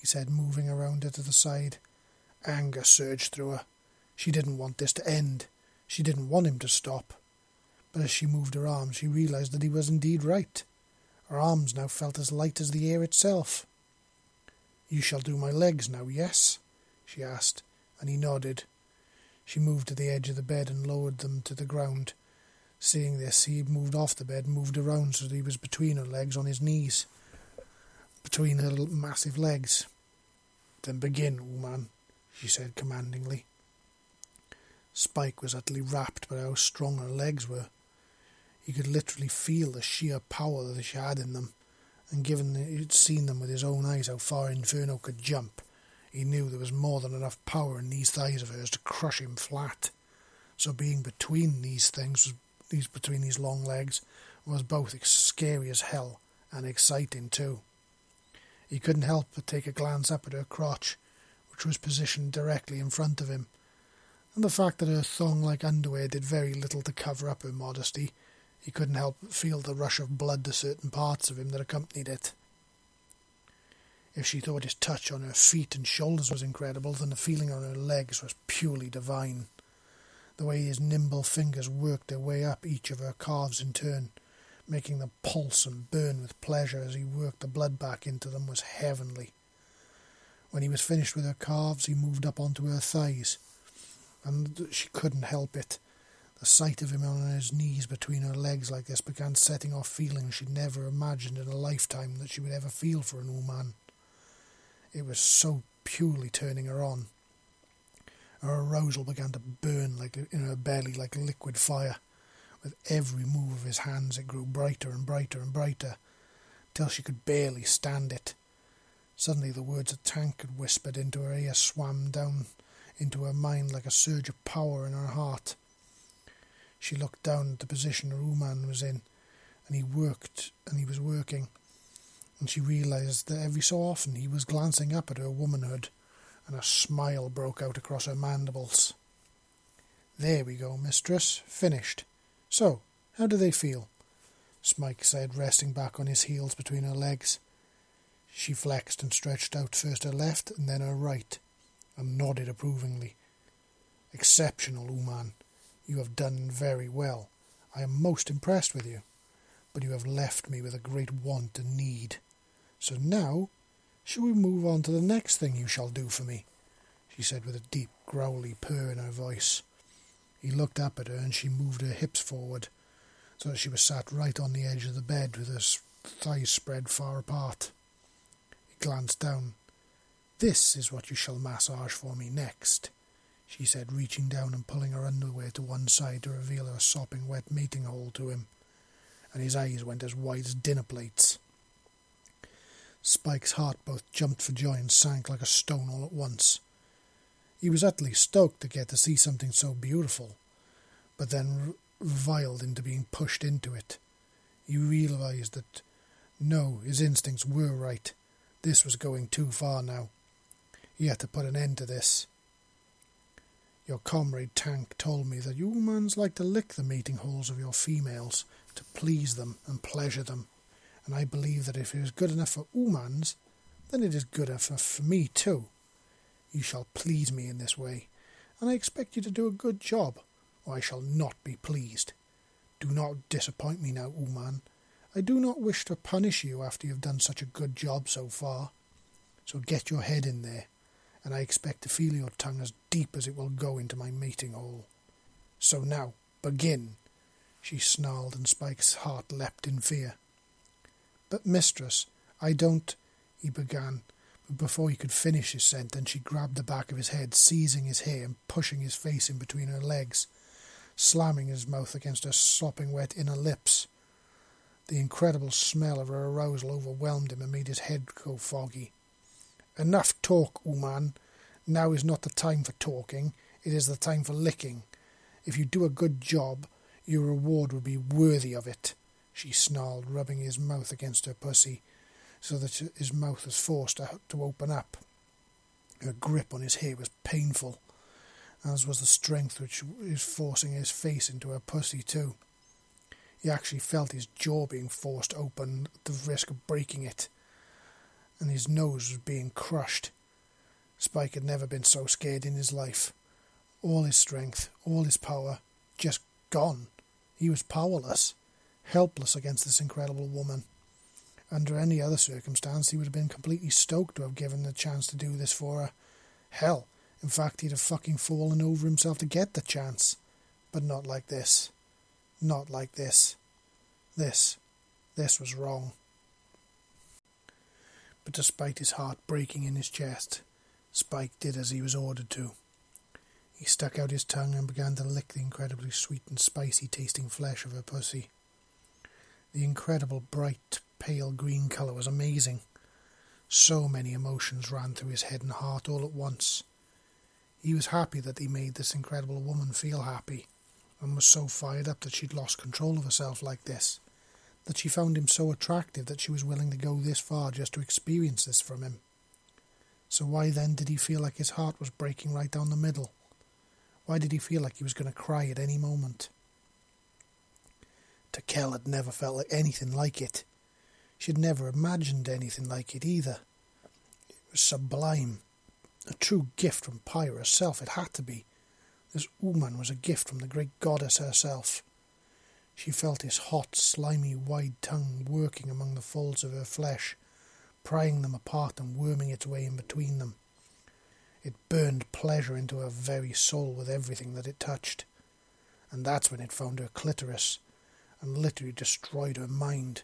he said, moving around her to the side. Anger surged through her. She didn't want this to end. She didn't want him to stop. But as she moved her arms, she realized that he was indeed right. Her arms now felt as light as the air itself. You shall do my legs now, yes? she asked, and he nodded. She moved to the edge of the bed and lowered them to the ground. Seeing this, he moved off the bed, moved around so that he was between her legs on his knees, between her massive legs. Then begin, Ooman, she said commandingly. Spike was utterly rapt by how strong her legs were. He could literally feel the sheer power that she had in them, and given that he'd seen them with his own eyes how far Inferno could jump, he knew there was more than enough power in these thighs of hers to crush him flat. So being between these things, these between these long legs, was both scary as hell and exciting too. He couldn't help but take a glance up at her crotch, which was positioned directly in front of him, and the fact that her thong-like underwear did very little to cover up her modesty, he couldn't help but feel the rush of blood to certain parts of him that accompanied it. If she thought his touch on her feet and shoulders was incredible, then the feeling on her legs was purely divine. The way his nimble fingers worked their way up each of her calves in turn, making them pulse and burn with pleasure as he worked the blood back into them, was heavenly. When he was finished with her calves, he moved up onto her thighs, and she couldn't help it. The sight of him on his knees between her legs like this began setting off feelings she'd never imagined in a lifetime that she would ever feel for an old man. It was so purely turning her on. Her arousal began to burn like in her belly like liquid fire. With every move of his hands it grew brighter and brighter and brighter, till she could barely stand it. Suddenly the words a tank had whispered into her ear swam down into her mind like a surge of power in her heart. She looked down at the position Ooman was in, and he worked, and he was working, and she realized that every so often he was glancing up at her womanhood, and a smile broke out across her mandibles. There we go, mistress. Finished. So, how do they feel? Spike said, resting back on his heels between her legs. She flexed and stretched out first her left and then her right, and nodded approvingly. Exceptional, Ooman. You have done very well. I am most impressed with you. But you have left me with a great want and need. So now, shall we move on to the next thing you shall do for me? she said with a deep, growly purr in her voice. He looked up at her and she moved her hips forward, so that she was sat right on the edge of the bed with her thighs spread far apart. He glanced down. This is what you shall massage for me next she said, reaching down and pulling her underwear to one side to reveal her sopping wet mating hole to him, and his eyes went as wide as dinner plates. Spike's heart both jumped for joy and sank like a stone all at once. He was utterly stoked to get to see something so beautiful, but then reviled into being pushed into it. He realized that, no, his instincts were right. This was going too far now. He had to put an end to this. Your comrade Tank told me that you humans like to lick the mating holes of your females to please them and pleasure them, and I believe that if it is good enough for Oomans, then it is good enough for me too. You shall please me in this way, and I expect you to do a good job, or I shall not be pleased. Do not disappoint me now, Ooman. I do not wish to punish you after you have done such a good job so far. So get your head in there and I expect to feel your tongue as deep as it will go into my mating hole. So now, begin. She snarled, and Spike's heart leapt in fear. But, mistress, I don't. he began, but before he could finish his sentence, she grabbed the back of his head, seizing his hair and pushing his face in between her legs, slamming his mouth against her sopping wet inner lips. The incredible smell of her arousal overwhelmed him and made his head go foggy. Enough talk, Ooman. Now is not the time for talking, it is the time for licking. If you do a good job, your reward will be worthy of it, she snarled, rubbing his mouth against her pussy, so that his mouth was forced to open up. Her grip on his hair was painful, as was the strength which was forcing his face into her pussy, too. He actually felt his jaw being forced open at the risk of breaking it and his nose was being crushed. Spike had never been so scared in his life. All his strength, all his power, just gone. He was powerless, helpless against this incredible woman. Under any other circumstance, he would have been completely stoked to have given the chance to do this for her. Hell, in fact, he'd have fucking fallen over himself to get the chance. But not like this. Not like this. This. This was wrong but despite his heart breaking in his chest, Spike did as he was ordered to. He stuck out his tongue and began to lick the incredibly sweet and spicy tasting flesh of her pussy. The incredible bright, pale green colour was amazing. So many emotions ran through his head and heart all at once. He was happy that he made this incredible woman feel happy, and was so fired up that she'd lost control of herself like this that she found him so attractive that she was willing to go this far just to experience this from him. So why then did he feel like his heart was breaking right down the middle? Why did he feel like he was going to cry at any moment? Tikel had never felt like anything like it. She had never imagined anything like it either. It was sublime. A true gift from Paya herself, it had to be. This Ooman was a gift from the great goddess herself. She felt his hot, slimy, wide tongue working among the folds of her flesh, prying them apart and worming its way in between them. It burned pleasure into her very soul with everything that it touched. And that's when it found her clitoris and literally destroyed her mind.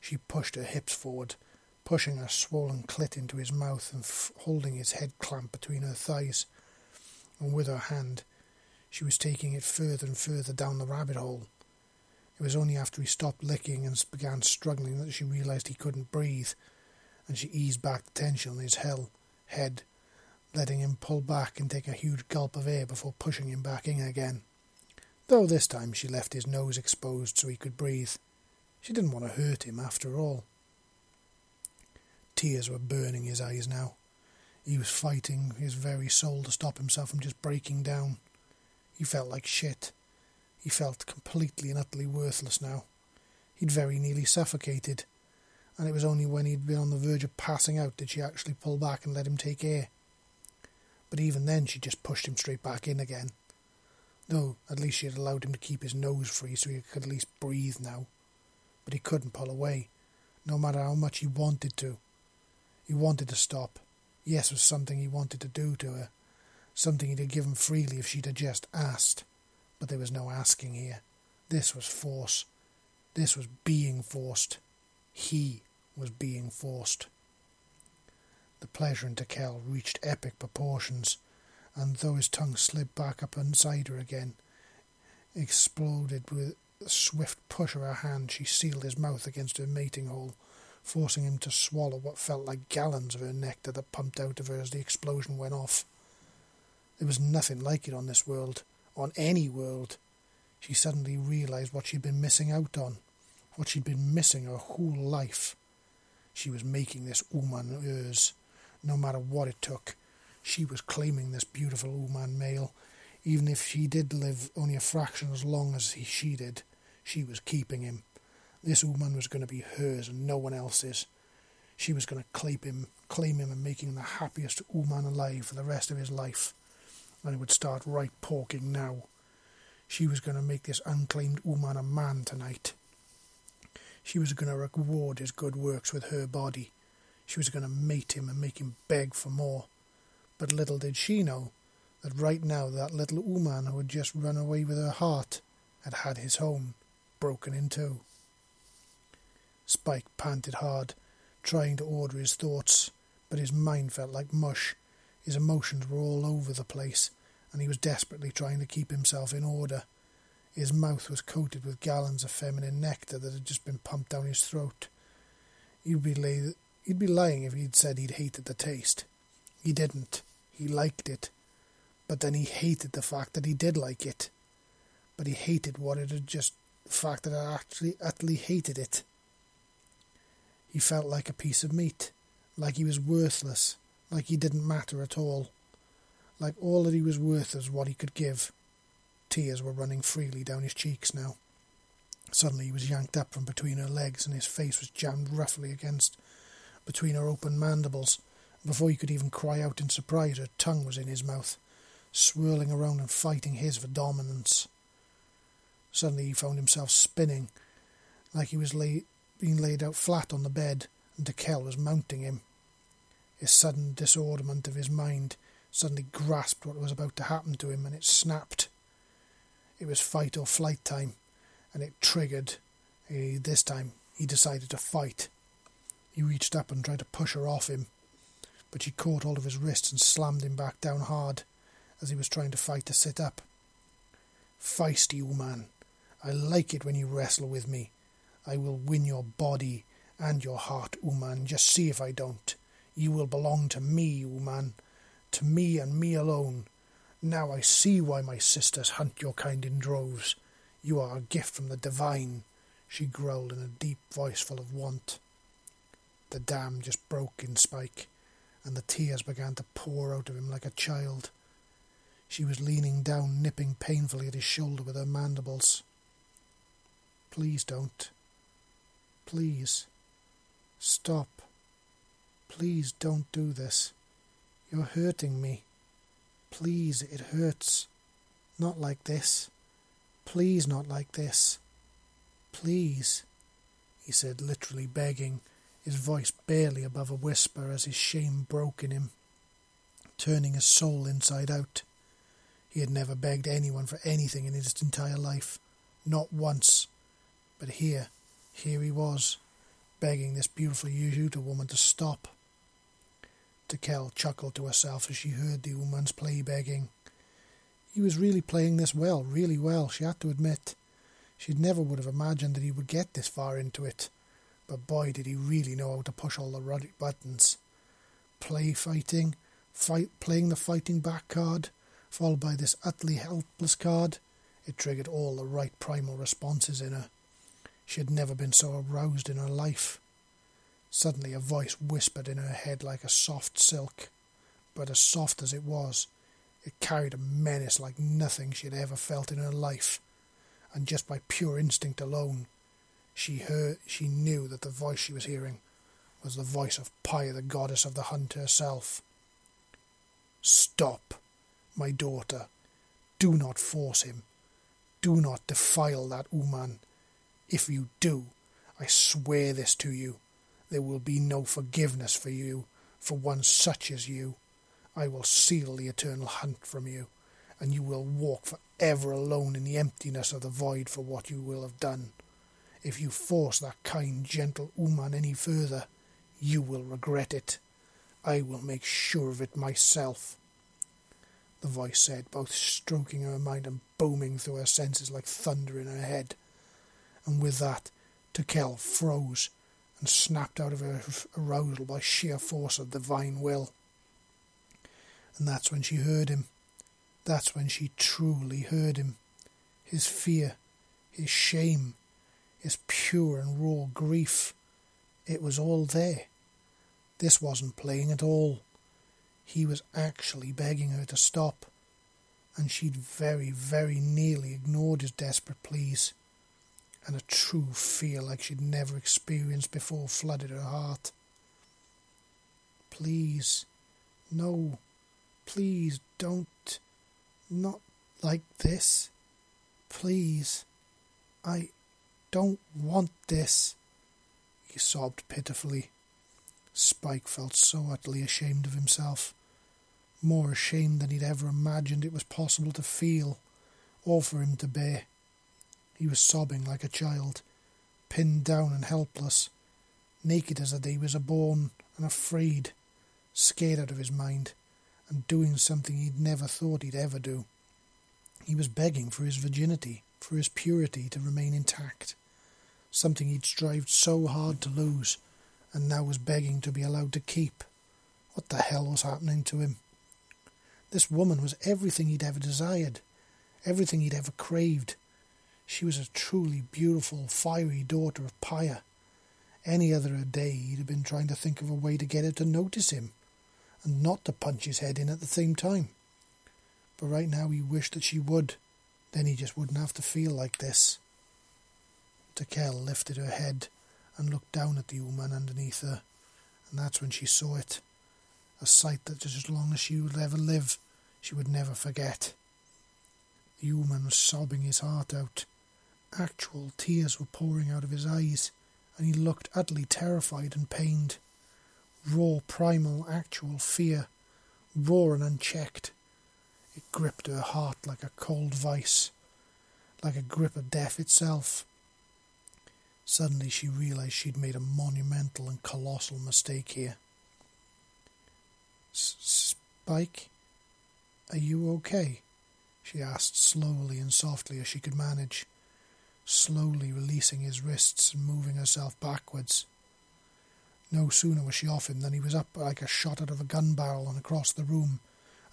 She pushed her hips forward, pushing her swollen clit into his mouth and f- holding his head clamped between her thighs. And with her hand, she was taking it further and further down the rabbit hole. It was only after he stopped licking and began struggling that she realized he couldn't breathe, and she eased back the tension on his hell, head, letting him pull back and take a huge gulp of air before pushing him back in again. Though this time she left his nose exposed so he could breathe. She didn't want to hurt him after all. Tears were burning his eyes now. He was fighting his very soul to stop himself from just breaking down. He felt like shit. He felt completely and utterly worthless now. He'd very nearly suffocated, and it was only when he'd been on the verge of passing out did she actually pull back and let him take air. But even then she just pushed him straight back in again. Though at least she had allowed him to keep his nose free so he could at least breathe now. But he couldn't pull away, no matter how much he wanted to. He wanted to stop. Yes, was something he wanted to do to her, something he'd have given freely if she'd have just asked. But there was no asking here. This was force. This was being forced. He was being forced. The pleasure in Tikel reached epic proportions, and though his tongue slid back up inside her again, exploded with a swift push of her hand, she sealed his mouth against her mating hole, forcing him to swallow what felt like gallons of her nectar that pumped out of her as the explosion went off. There was nothing like it on this world, on any world. She suddenly realized what she'd been missing out on, what she'd been missing her whole life. She was making this Ooman hers, no matter what it took. She was claiming this beautiful Ooman male, even if she did live only a fraction as long as he, she did. She was keeping him. This Ooman was going to be hers and no one else's. She was going to claim him, claim him, and make him the happiest Ooman alive for the rest of his life and it would start right pauking now. She was going to make this unclaimed Ooman a man tonight. She was going to reward his good works with her body. She was going to mate him and make him beg for more. But little did she know that right now that little Ooman who had just run away with her heart had had his home broken in two. Spike panted hard, trying to order his thoughts, but his mind felt like mush his emotions were all over the place, and he was desperately trying to keep himself in order. His mouth was coated with gallons of feminine nectar that had just been pumped down his throat. He'd be, he'd be lying if he'd said he'd hated the taste. He didn't. He liked it. But then he hated the fact that he did like it. But he hated what it had just the fact that I actually utterly hated it. He felt like a piece of meat, like he was worthless, like he didn't matter at all, like all that he was worth was what he could give. Tears were running freely down his cheeks now. Suddenly he was yanked up from between her legs, and his face was jammed roughly against between her open mandibles. Before he could even cry out in surprise, her tongue was in his mouth, swirling around and fighting his for dominance. Suddenly he found himself spinning, like he was lay, being laid out flat on the bed, and Tikel was mounting him. His sudden disorderment of his mind suddenly grasped what was about to happen to him, and it snapped. It was fight or flight time, and it triggered. He, this time, he decided to fight. He reached up and tried to push her off him, but she caught hold of his wrists and slammed him back down hard as he was trying to fight to sit up. Feisty, man. I like it when you wrestle with me. I will win your body and your heart, Ooman. Just see if I don't. You will belong to me, Ooman, to me and me alone. Now I see why my sisters hunt your kind in droves. You are a gift from the divine, she growled in a deep voice full of want. The dam just broke in Spike, and the tears began to pour out of him like a child. She was leaning down, nipping painfully at his shoulder with her mandibles. Please don't. Please. Stop. Please don't do this. You're hurting me. Please, it hurts. Not like this. Please, not like this. Please, he said, literally begging, his voice barely above a whisper as his shame broke in him. turning his soul inside out. He had never begged anyone for anything in his entire life, not once. But here, here he was, begging this beautiful Yautja woman to stop. Tikel chuckled to herself as she heard the Ooman's play begging. He was really playing this well, really well, she had to admit. She never would have imagined that he would get this far into it, but boy did he really know how to push all the right buttons. Play fighting, fight playing the fighting back card, followed by this utterly helpless card. It triggered all the right primal responses in her. She had never been so aroused in her life. Suddenly a voice whispered in her head like a soft silk, but as soft as it was, it carried a menace like nothing she had ever felt in her life and just by pure instinct alone, she heard she knew that the voice she was hearing was the voice of Paya, the goddess of the hunt herself. Stop, my daughter. Do not force him. Do not defile that Ooman. If you do, I swear this to you, there will be no forgiveness for you, for one such as you. I will seal the eternal hunt from you and you will walk for ever alone in the emptiness of the void for what you will have done. If you force that kind, gentle Ooman any further, you will regret it. I will make sure of it myself. The voice said, both stroking her mind and booming through her senses like thunder in her head. And with that, Tikel froze and snapped out of her arousal by sheer force of divine will. And that's when she heard him that's when she truly heard him. His fear, his shame, his pure and raw grief. It was all there. This wasn't playing at all. He was actually begging her to stop, and she'd very, very nearly ignored his desperate pleas, and a true fear like she'd never experienced before flooded her heart. Please, no, please don't. Not like this. Please. I don't want this. He sobbed pitifully. Spike felt so utterly ashamed of himself. More ashamed than he'd ever imagined it was possible to feel, or for him to bear. He was sobbing like a child, pinned down and helpless, naked as the day was born, and afraid, scared out of his mind and doing something he'd never thought he'd ever do. He was begging for his virginity, for his purity to remain intact, something he'd strived so hard to lose, and now was begging to be allowed to keep. What the hell was happening to him? This woman was everything he'd ever desired, everything he'd ever craved. She was a truly beautiful, fiery daughter of Paya. Any other day he'd have been trying to think of a way to get her to notice him and not to punch his head in at the same time. But right now he wished that she would. Then he just wouldn't have to feel like this. Tikel lifted her head and looked down at the Ooman underneath her, and that's when she saw it. A sight that as long as she would ever live, she would never forget. The Ooman was sobbing his heart out. Actual tears were pouring out of his eyes, and he looked utterly terrified and pained raw, primal, actual fear, raw and unchecked. It gripped her heart like a cold vice, like a grip of death itself. Suddenly she realized she'd made a monumental and colossal mistake here. Spike, are you okay? she asked slowly and softly as she could manage, slowly releasing his wrists and moving herself backwards. No sooner was she off him than he was up like a shot out of a gun barrel and across the room,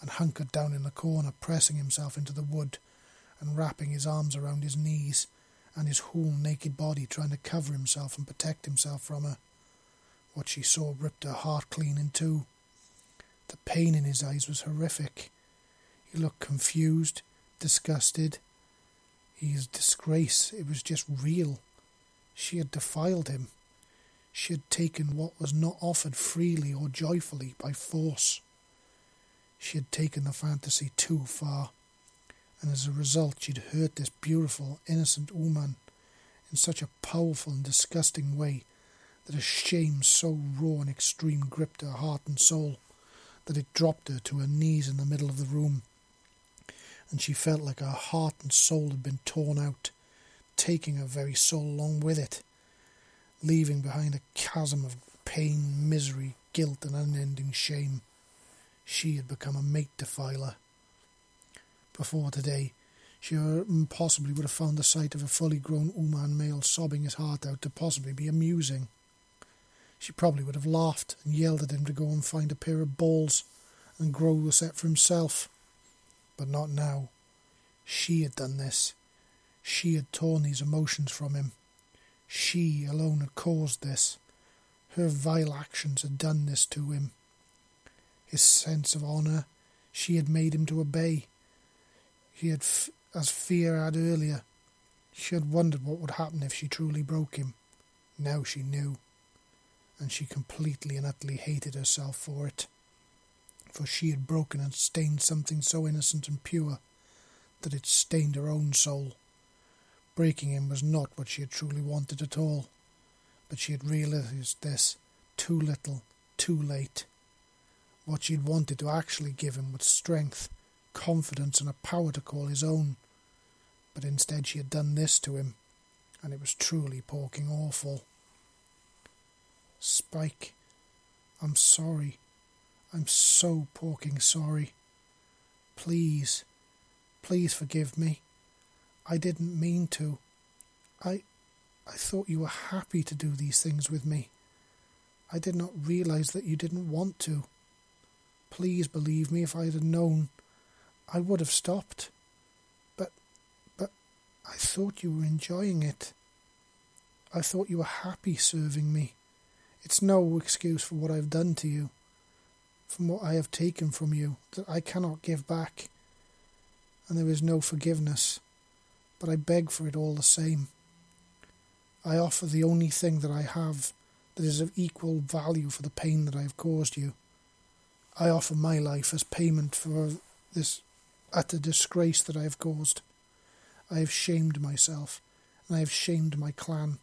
and hunkered down in the corner, pressing himself into the wood, and wrapping his arms around his knees, and his whole naked body trying to cover himself and protect himself from her. What she saw ripped her heart clean in two. The pain in his eyes was horrific. He looked confused, disgusted. His disgrace, it was just real. She had defiled him. She had taken what was not offered freely or joyfully by force. She had taken the fantasy too far, and as a result, she'd hurt this beautiful, innocent Ooman in such a powerful and disgusting way that a shame so raw and extreme gripped her heart and soul that it dropped her to her knees in the middle of the room, and she felt like her heart and soul had been torn out, taking her very soul along with it, leaving behind a chasm of pain, misery, guilt, and unending shame. She had become a mate defiler. Before today, she mm, possibly would have found the sight of a fully grown Ooman male sobbing his heart out to possibly be amusing. She probably would have laughed and yelled at him to go and find a pair of balls and grow a set for himself. But not now. She had done this. She had torn these emotions from him. She alone had caused this. Her vile actions had done this to him. His sense of honour, she had made him to obey. He had, as fear had earlier, she had wondered what would happen if she truly broke him. Now she knew and she completely and utterly hated herself for it. For she had broken and stained something so innocent and pure that it stained her own soul. Breaking him was not what she had truly wanted at all, but she had realized this too little, too late. What she had wanted to actually give him was strength, confidence, and a power to call his own. But instead she had done this to him, and it was truly pauking awful. Spike, I'm sorry. I'm so pauking sorry. Please, please forgive me. I didn't mean to. I I thought you were happy to do these things with me. I did not realize that you didn't want to. Please believe me if I had known, I would have stopped. But but I thought you were enjoying it. I thought you were happy serving me. It's no excuse for what I've done to you, from what I have taken from you, that I cannot give back. And there is no forgiveness, but I beg for it all the same. I offer the only thing that I have that is of equal value for the pain that I have caused you. I offer my life as payment for this utter disgrace that I have caused. I have shamed myself, and I have shamed my clan.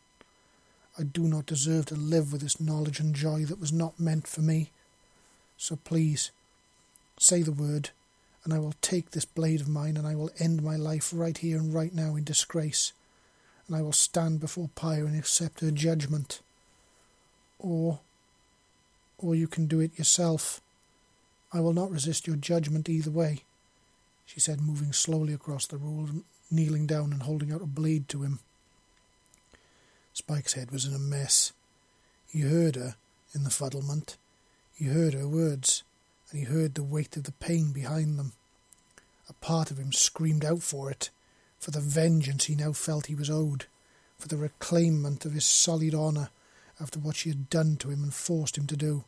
I do not deserve to live with this knowledge and joy that was not meant for me. So please, say the word, and I will take this blade of mine and I will end my life right here and right now in disgrace, and I will stand before Paya and accept her judgment. Or, or you can do it yourself. I will not resist your judgment either way, she said, moving slowly across the room, kneeling down and holding out a blade to him. Spike's head was in a mess. He heard her in the fuddlement. He heard her words, and he heard the weight of the pain behind them. A part of him screamed out for it, for the vengeance he now felt he was owed, for the reclaimment of his sullied honour after what she had done to him and forced him to do.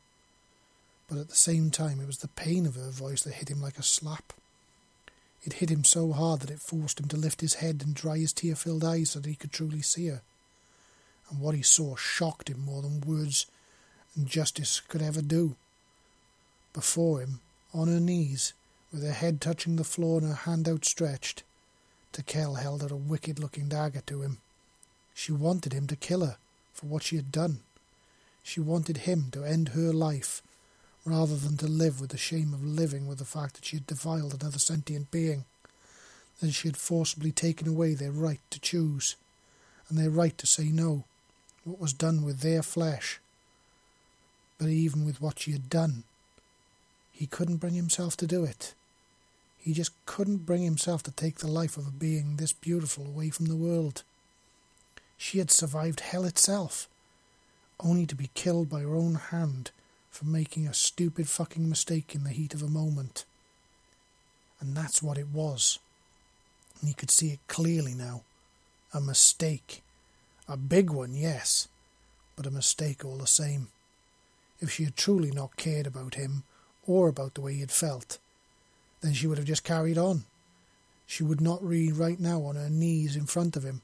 But at the same time, it was the pain of her voice that hit him like a slap. It hit him so hard that it forced him to lift his head and dry his tear filled eyes so that he could truly see her and what he saw shocked him more than words and justice could ever do. Before him, on her knees, with her head touching the floor and her hand outstretched, Tikel held out a wicked looking dagger to him. She wanted him to kill her for what she had done. She wanted him to end her life rather than to live with the shame of living with the fact that she had defiled another sentient being, that she had forcibly taken away their right to choose and their right to say no what was done with their flesh. But even with what she had done, he couldn't bring himself to do it. He just couldn't bring himself to take the life of a being this beautiful away from the world. She had survived hell itself, only to be killed by her own hand for making a stupid fucking mistake in the heat of a moment. And that's what it was. And he could see it clearly now. A mistake. A big one, yes, but a mistake all the same. If she had truly not cared about him or about the way he had felt, then she would have just carried on. She would not be right now on her knees in front of him,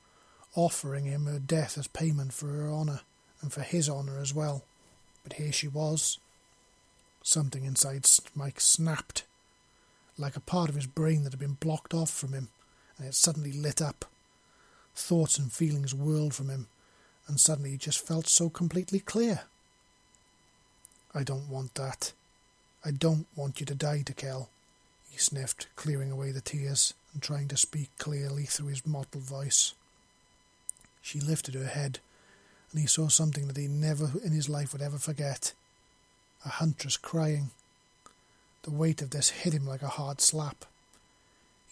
offering him her death as payment for her honour and for his honour as well. But here she was. Something inside Mike snapped, like a part of his brain that had been blocked off from him, and it suddenly lit up. Thoughts and feelings whirled from him, and suddenly he just felt so completely clear. I don't want that. I don't want you to die, Tikel, he sniffed, clearing away the tears and trying to speak clearly through his mottled voice. She lifted her head, and he saw something that he never in his life would ever forget a huntress crying. The weight of this hit him like a hard slap.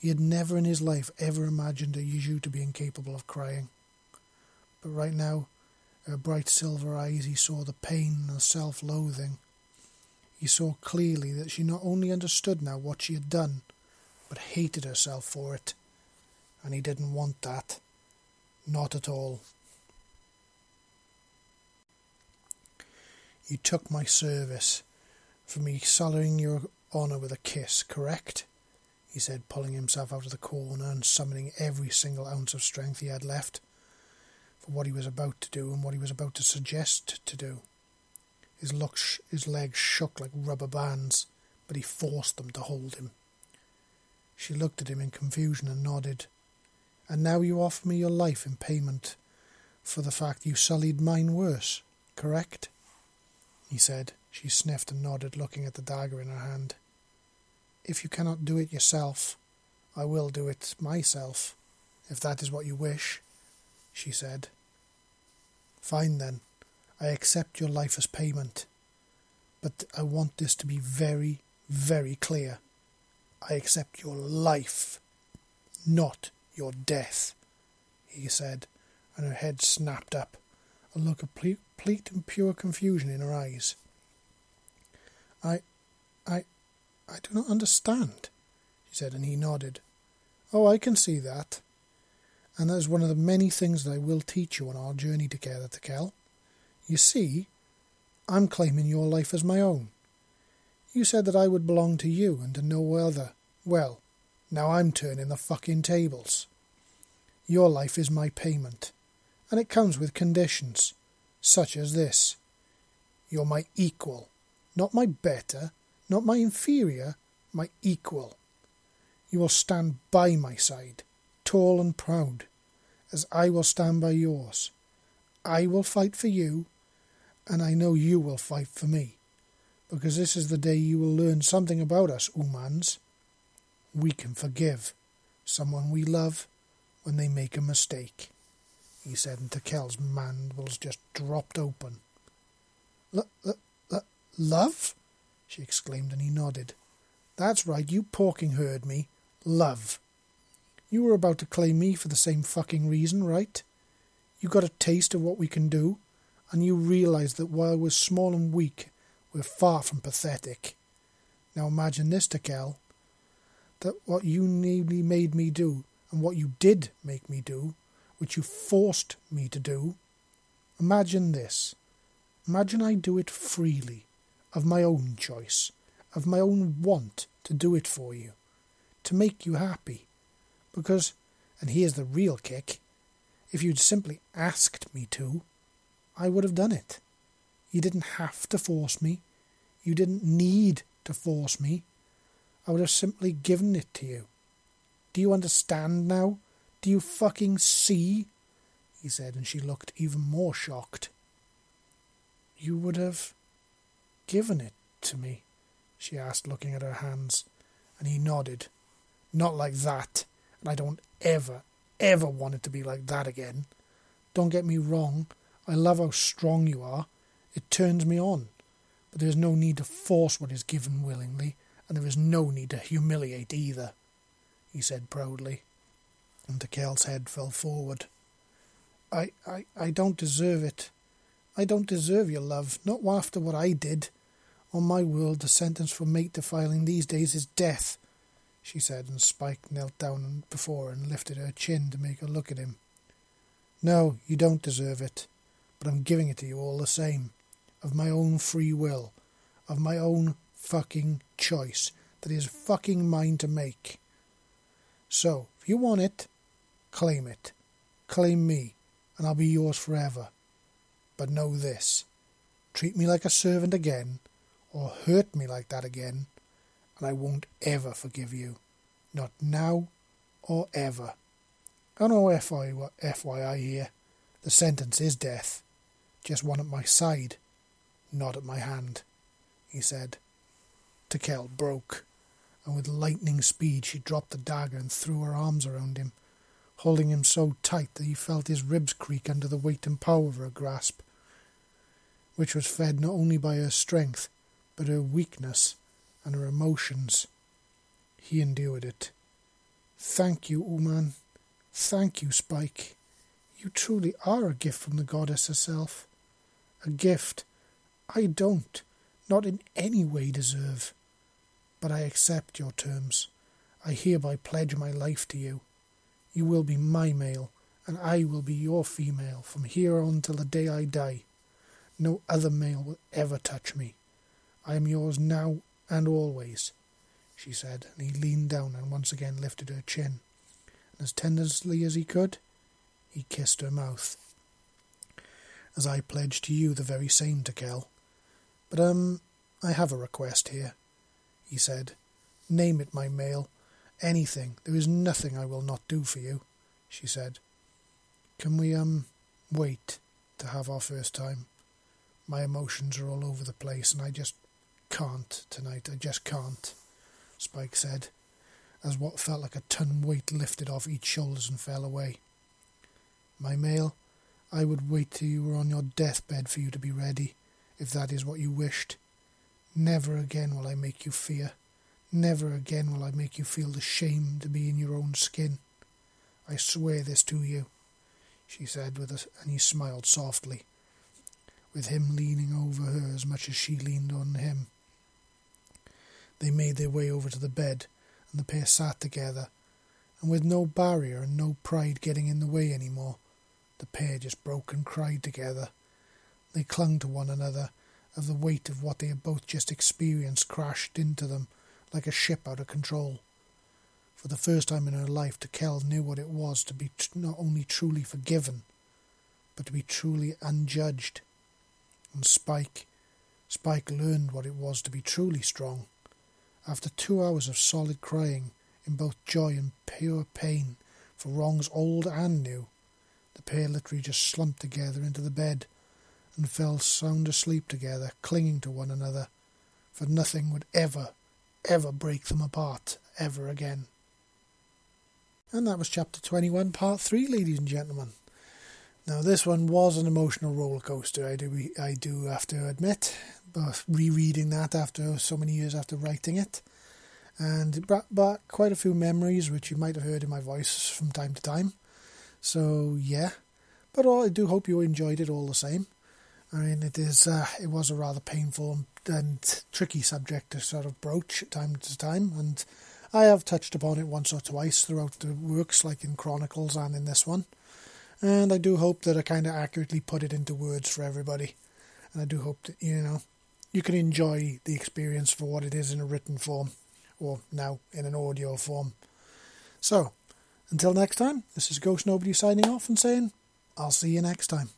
He had never in his life ever imagined a Yautja to be incapable of crying. But right now, her bright silver eyes, he saw the pain and the self loathing. He saw clearly that she not only understood now what she had done, but hated herself for it. And he didn't want that. Not at all. You took my service for me sullying your honour with a kiss, correct? he said, pulling himself out of the corner and summoning every single ounce of strength he had left for what he was about to do and what he was about to suggest to do. His, look, his legs shook like rubber bands, but he forced them to hold him. She looked at him in confusion and nodded. And now you offer me your life in payment for the fact you sullied mine worse, correct? He said. She sniffed and nodded, looking at the dagger in her hand. If you cannot do it yourself, I will do it myself, if that is what you wish, she said. Fine then, I accept your life as payment, but I want this to be very, very clear. I accept your life, not your death, he said, and her head snapped up, a look of complete and pure confusion in her eyes. I, I, I do not understand, she said, and he nodded. Oh, I can see that. And that is one of the many things that I will teach you on our journey together, Tikel. You see, I'm claiming your life as my own. You said that I would belong to you and to no other. Well, now I'm turning the fucking tables. Your life is my payment, and it comes with conditions, such as this. You're my equal, not my better, not my inferior, my equal. You will stand by my side, tall and proud, as I will stand by yours. I will fight for you, and I know you will fight for me, because this is the day you will learn something about us, Oomans. We can forgive someone we love when they make a mistake, he said, and Tikel's mandibles just dropped open. Love? she exclaimed, and he nodded. That's right, you pauking heard me. Love. You were about to claim me for the same fucking reason, right? You got a taste of what we can do, and you realized that while we're small and weak, we're far from pathetic. Now imagine this, Tikel, that what you nearly made me do, and what you did make me do, which you forced me to do, imagine this. Imagine I do it freely, of my own choice, of my own want to do it for you, to make you happy. Because, and here's the real kick, if you'd simply asked me to, I would have done it. You didn't have to force me. You didn't need to force me. I would have simply given it to you. Do you understand now? Do you fucking see? He said, and she looked even more shocked. You would have given it to me? she asked, looking at her hands, and he nodded. Not like that, and I don't ever, ever want it to be like that again. Don't get me wrong, I love how strong you are. It turns me on. But there is no need to force what is given willingly, and there is no need to humiliate either, he said proudly. And Tikel's head fell forward. I, I, I don't deserve it. I don't deserve your love, not after what I did. On my world, the sentence for mate defiling these days is death, she said, and Spike knelt down before and lifted her chin to make her look at him. No, you don't deserve it, but I'm giving it to you all the same, of my own free will, of my own fucking choice that is fucking mine to make. So, if you want it, claim it. Claim me, and I'll be yours forever. But know this treat me like a servant again, or hurt me like that again, and I won't ever forgive you. Not now or ever. Oh, I know FYI here, the sentence is death. Just one at my side, not at my hand, he said. Tikel broke, and with lightning speed she dropped the dagger and threw her arms around him, holding him so tight that he felt his ribs creak under the weight and power of her grasp, which was fed not only by her strength, but her weakness and her emotions. He endured it. Thank you, Ooman. Thank you, Spike. You truly are a gift from the goddess herself. A gift I don't, not in any way deserve. But I accept your terms. I hereby pledge my life to you. You will be my male, and I will be your female from here on till the day I die. No other male will ever touch me. I am yours now and always, she said, and he leaned down and once again lifted her chin. And as tenderly as he could, he kissed her mouth. As I pledge to you the very same, Tikel. But, um, I have a request here, he said. Name it, my male, anything. There is nothing I will not do for you, she said. Can we, um, wait to have our first time? My emotions are all over the place, and I just can't tonight. I just can't, Spike said, as what felt like a ton weight lifted off each shoulders and fell away. My male, I would wait till you were on your deathbed for you to be ready, if that is what you wished. Never again will I make you fear. Never again will I make you feel the shame to be in your own skin. I swear this to you, she said, with a, and he smiled softly, with him leaning over her as much as she leaned on him. They made their way over to the bed, and the pair sat together, and with no barrier and no pride getting in the way any more, the pair just broke and cried together. They clung to one another, of the weight of what they had both just experienced crashed into them like a ship out of control. For the first time in her life, Tikel knew what it was to be not only truly forgiven, but to be truly unjudged. And Spike, Spike learned what it was to be truly strong. After two hours of solid crying, in both joy and pure pain, for wrongs old and new, the pair literally just slumped together into the bed and fell sound asleep together, clinging to one another, for nothing would ever, ever break them apart ever again. And that was chapter 21, part 3, ladies and gentlemen. Now, this one was an emotional roller coaster, I do, I do have to admit, but rereading that after so many years after writing it, and it brought back quite a few memories which you might have heard in my voice from time to time. So, yeah, but I do hope you enjoyed it all the same. I mean, it is uh, it was a rather painful and tricky subject to sort of broach time to time, and I have touched upon it once or twice throughout the works, like in Chronicles and in this one. And I do hope that I kind of accurately put it into words for everybody. And I do hope that, you know, you can enjoy the experience for what it is in a written form, or now in an audio form. So, until next time, this is Ghost Nobody signing off and saying, I'll see you next time.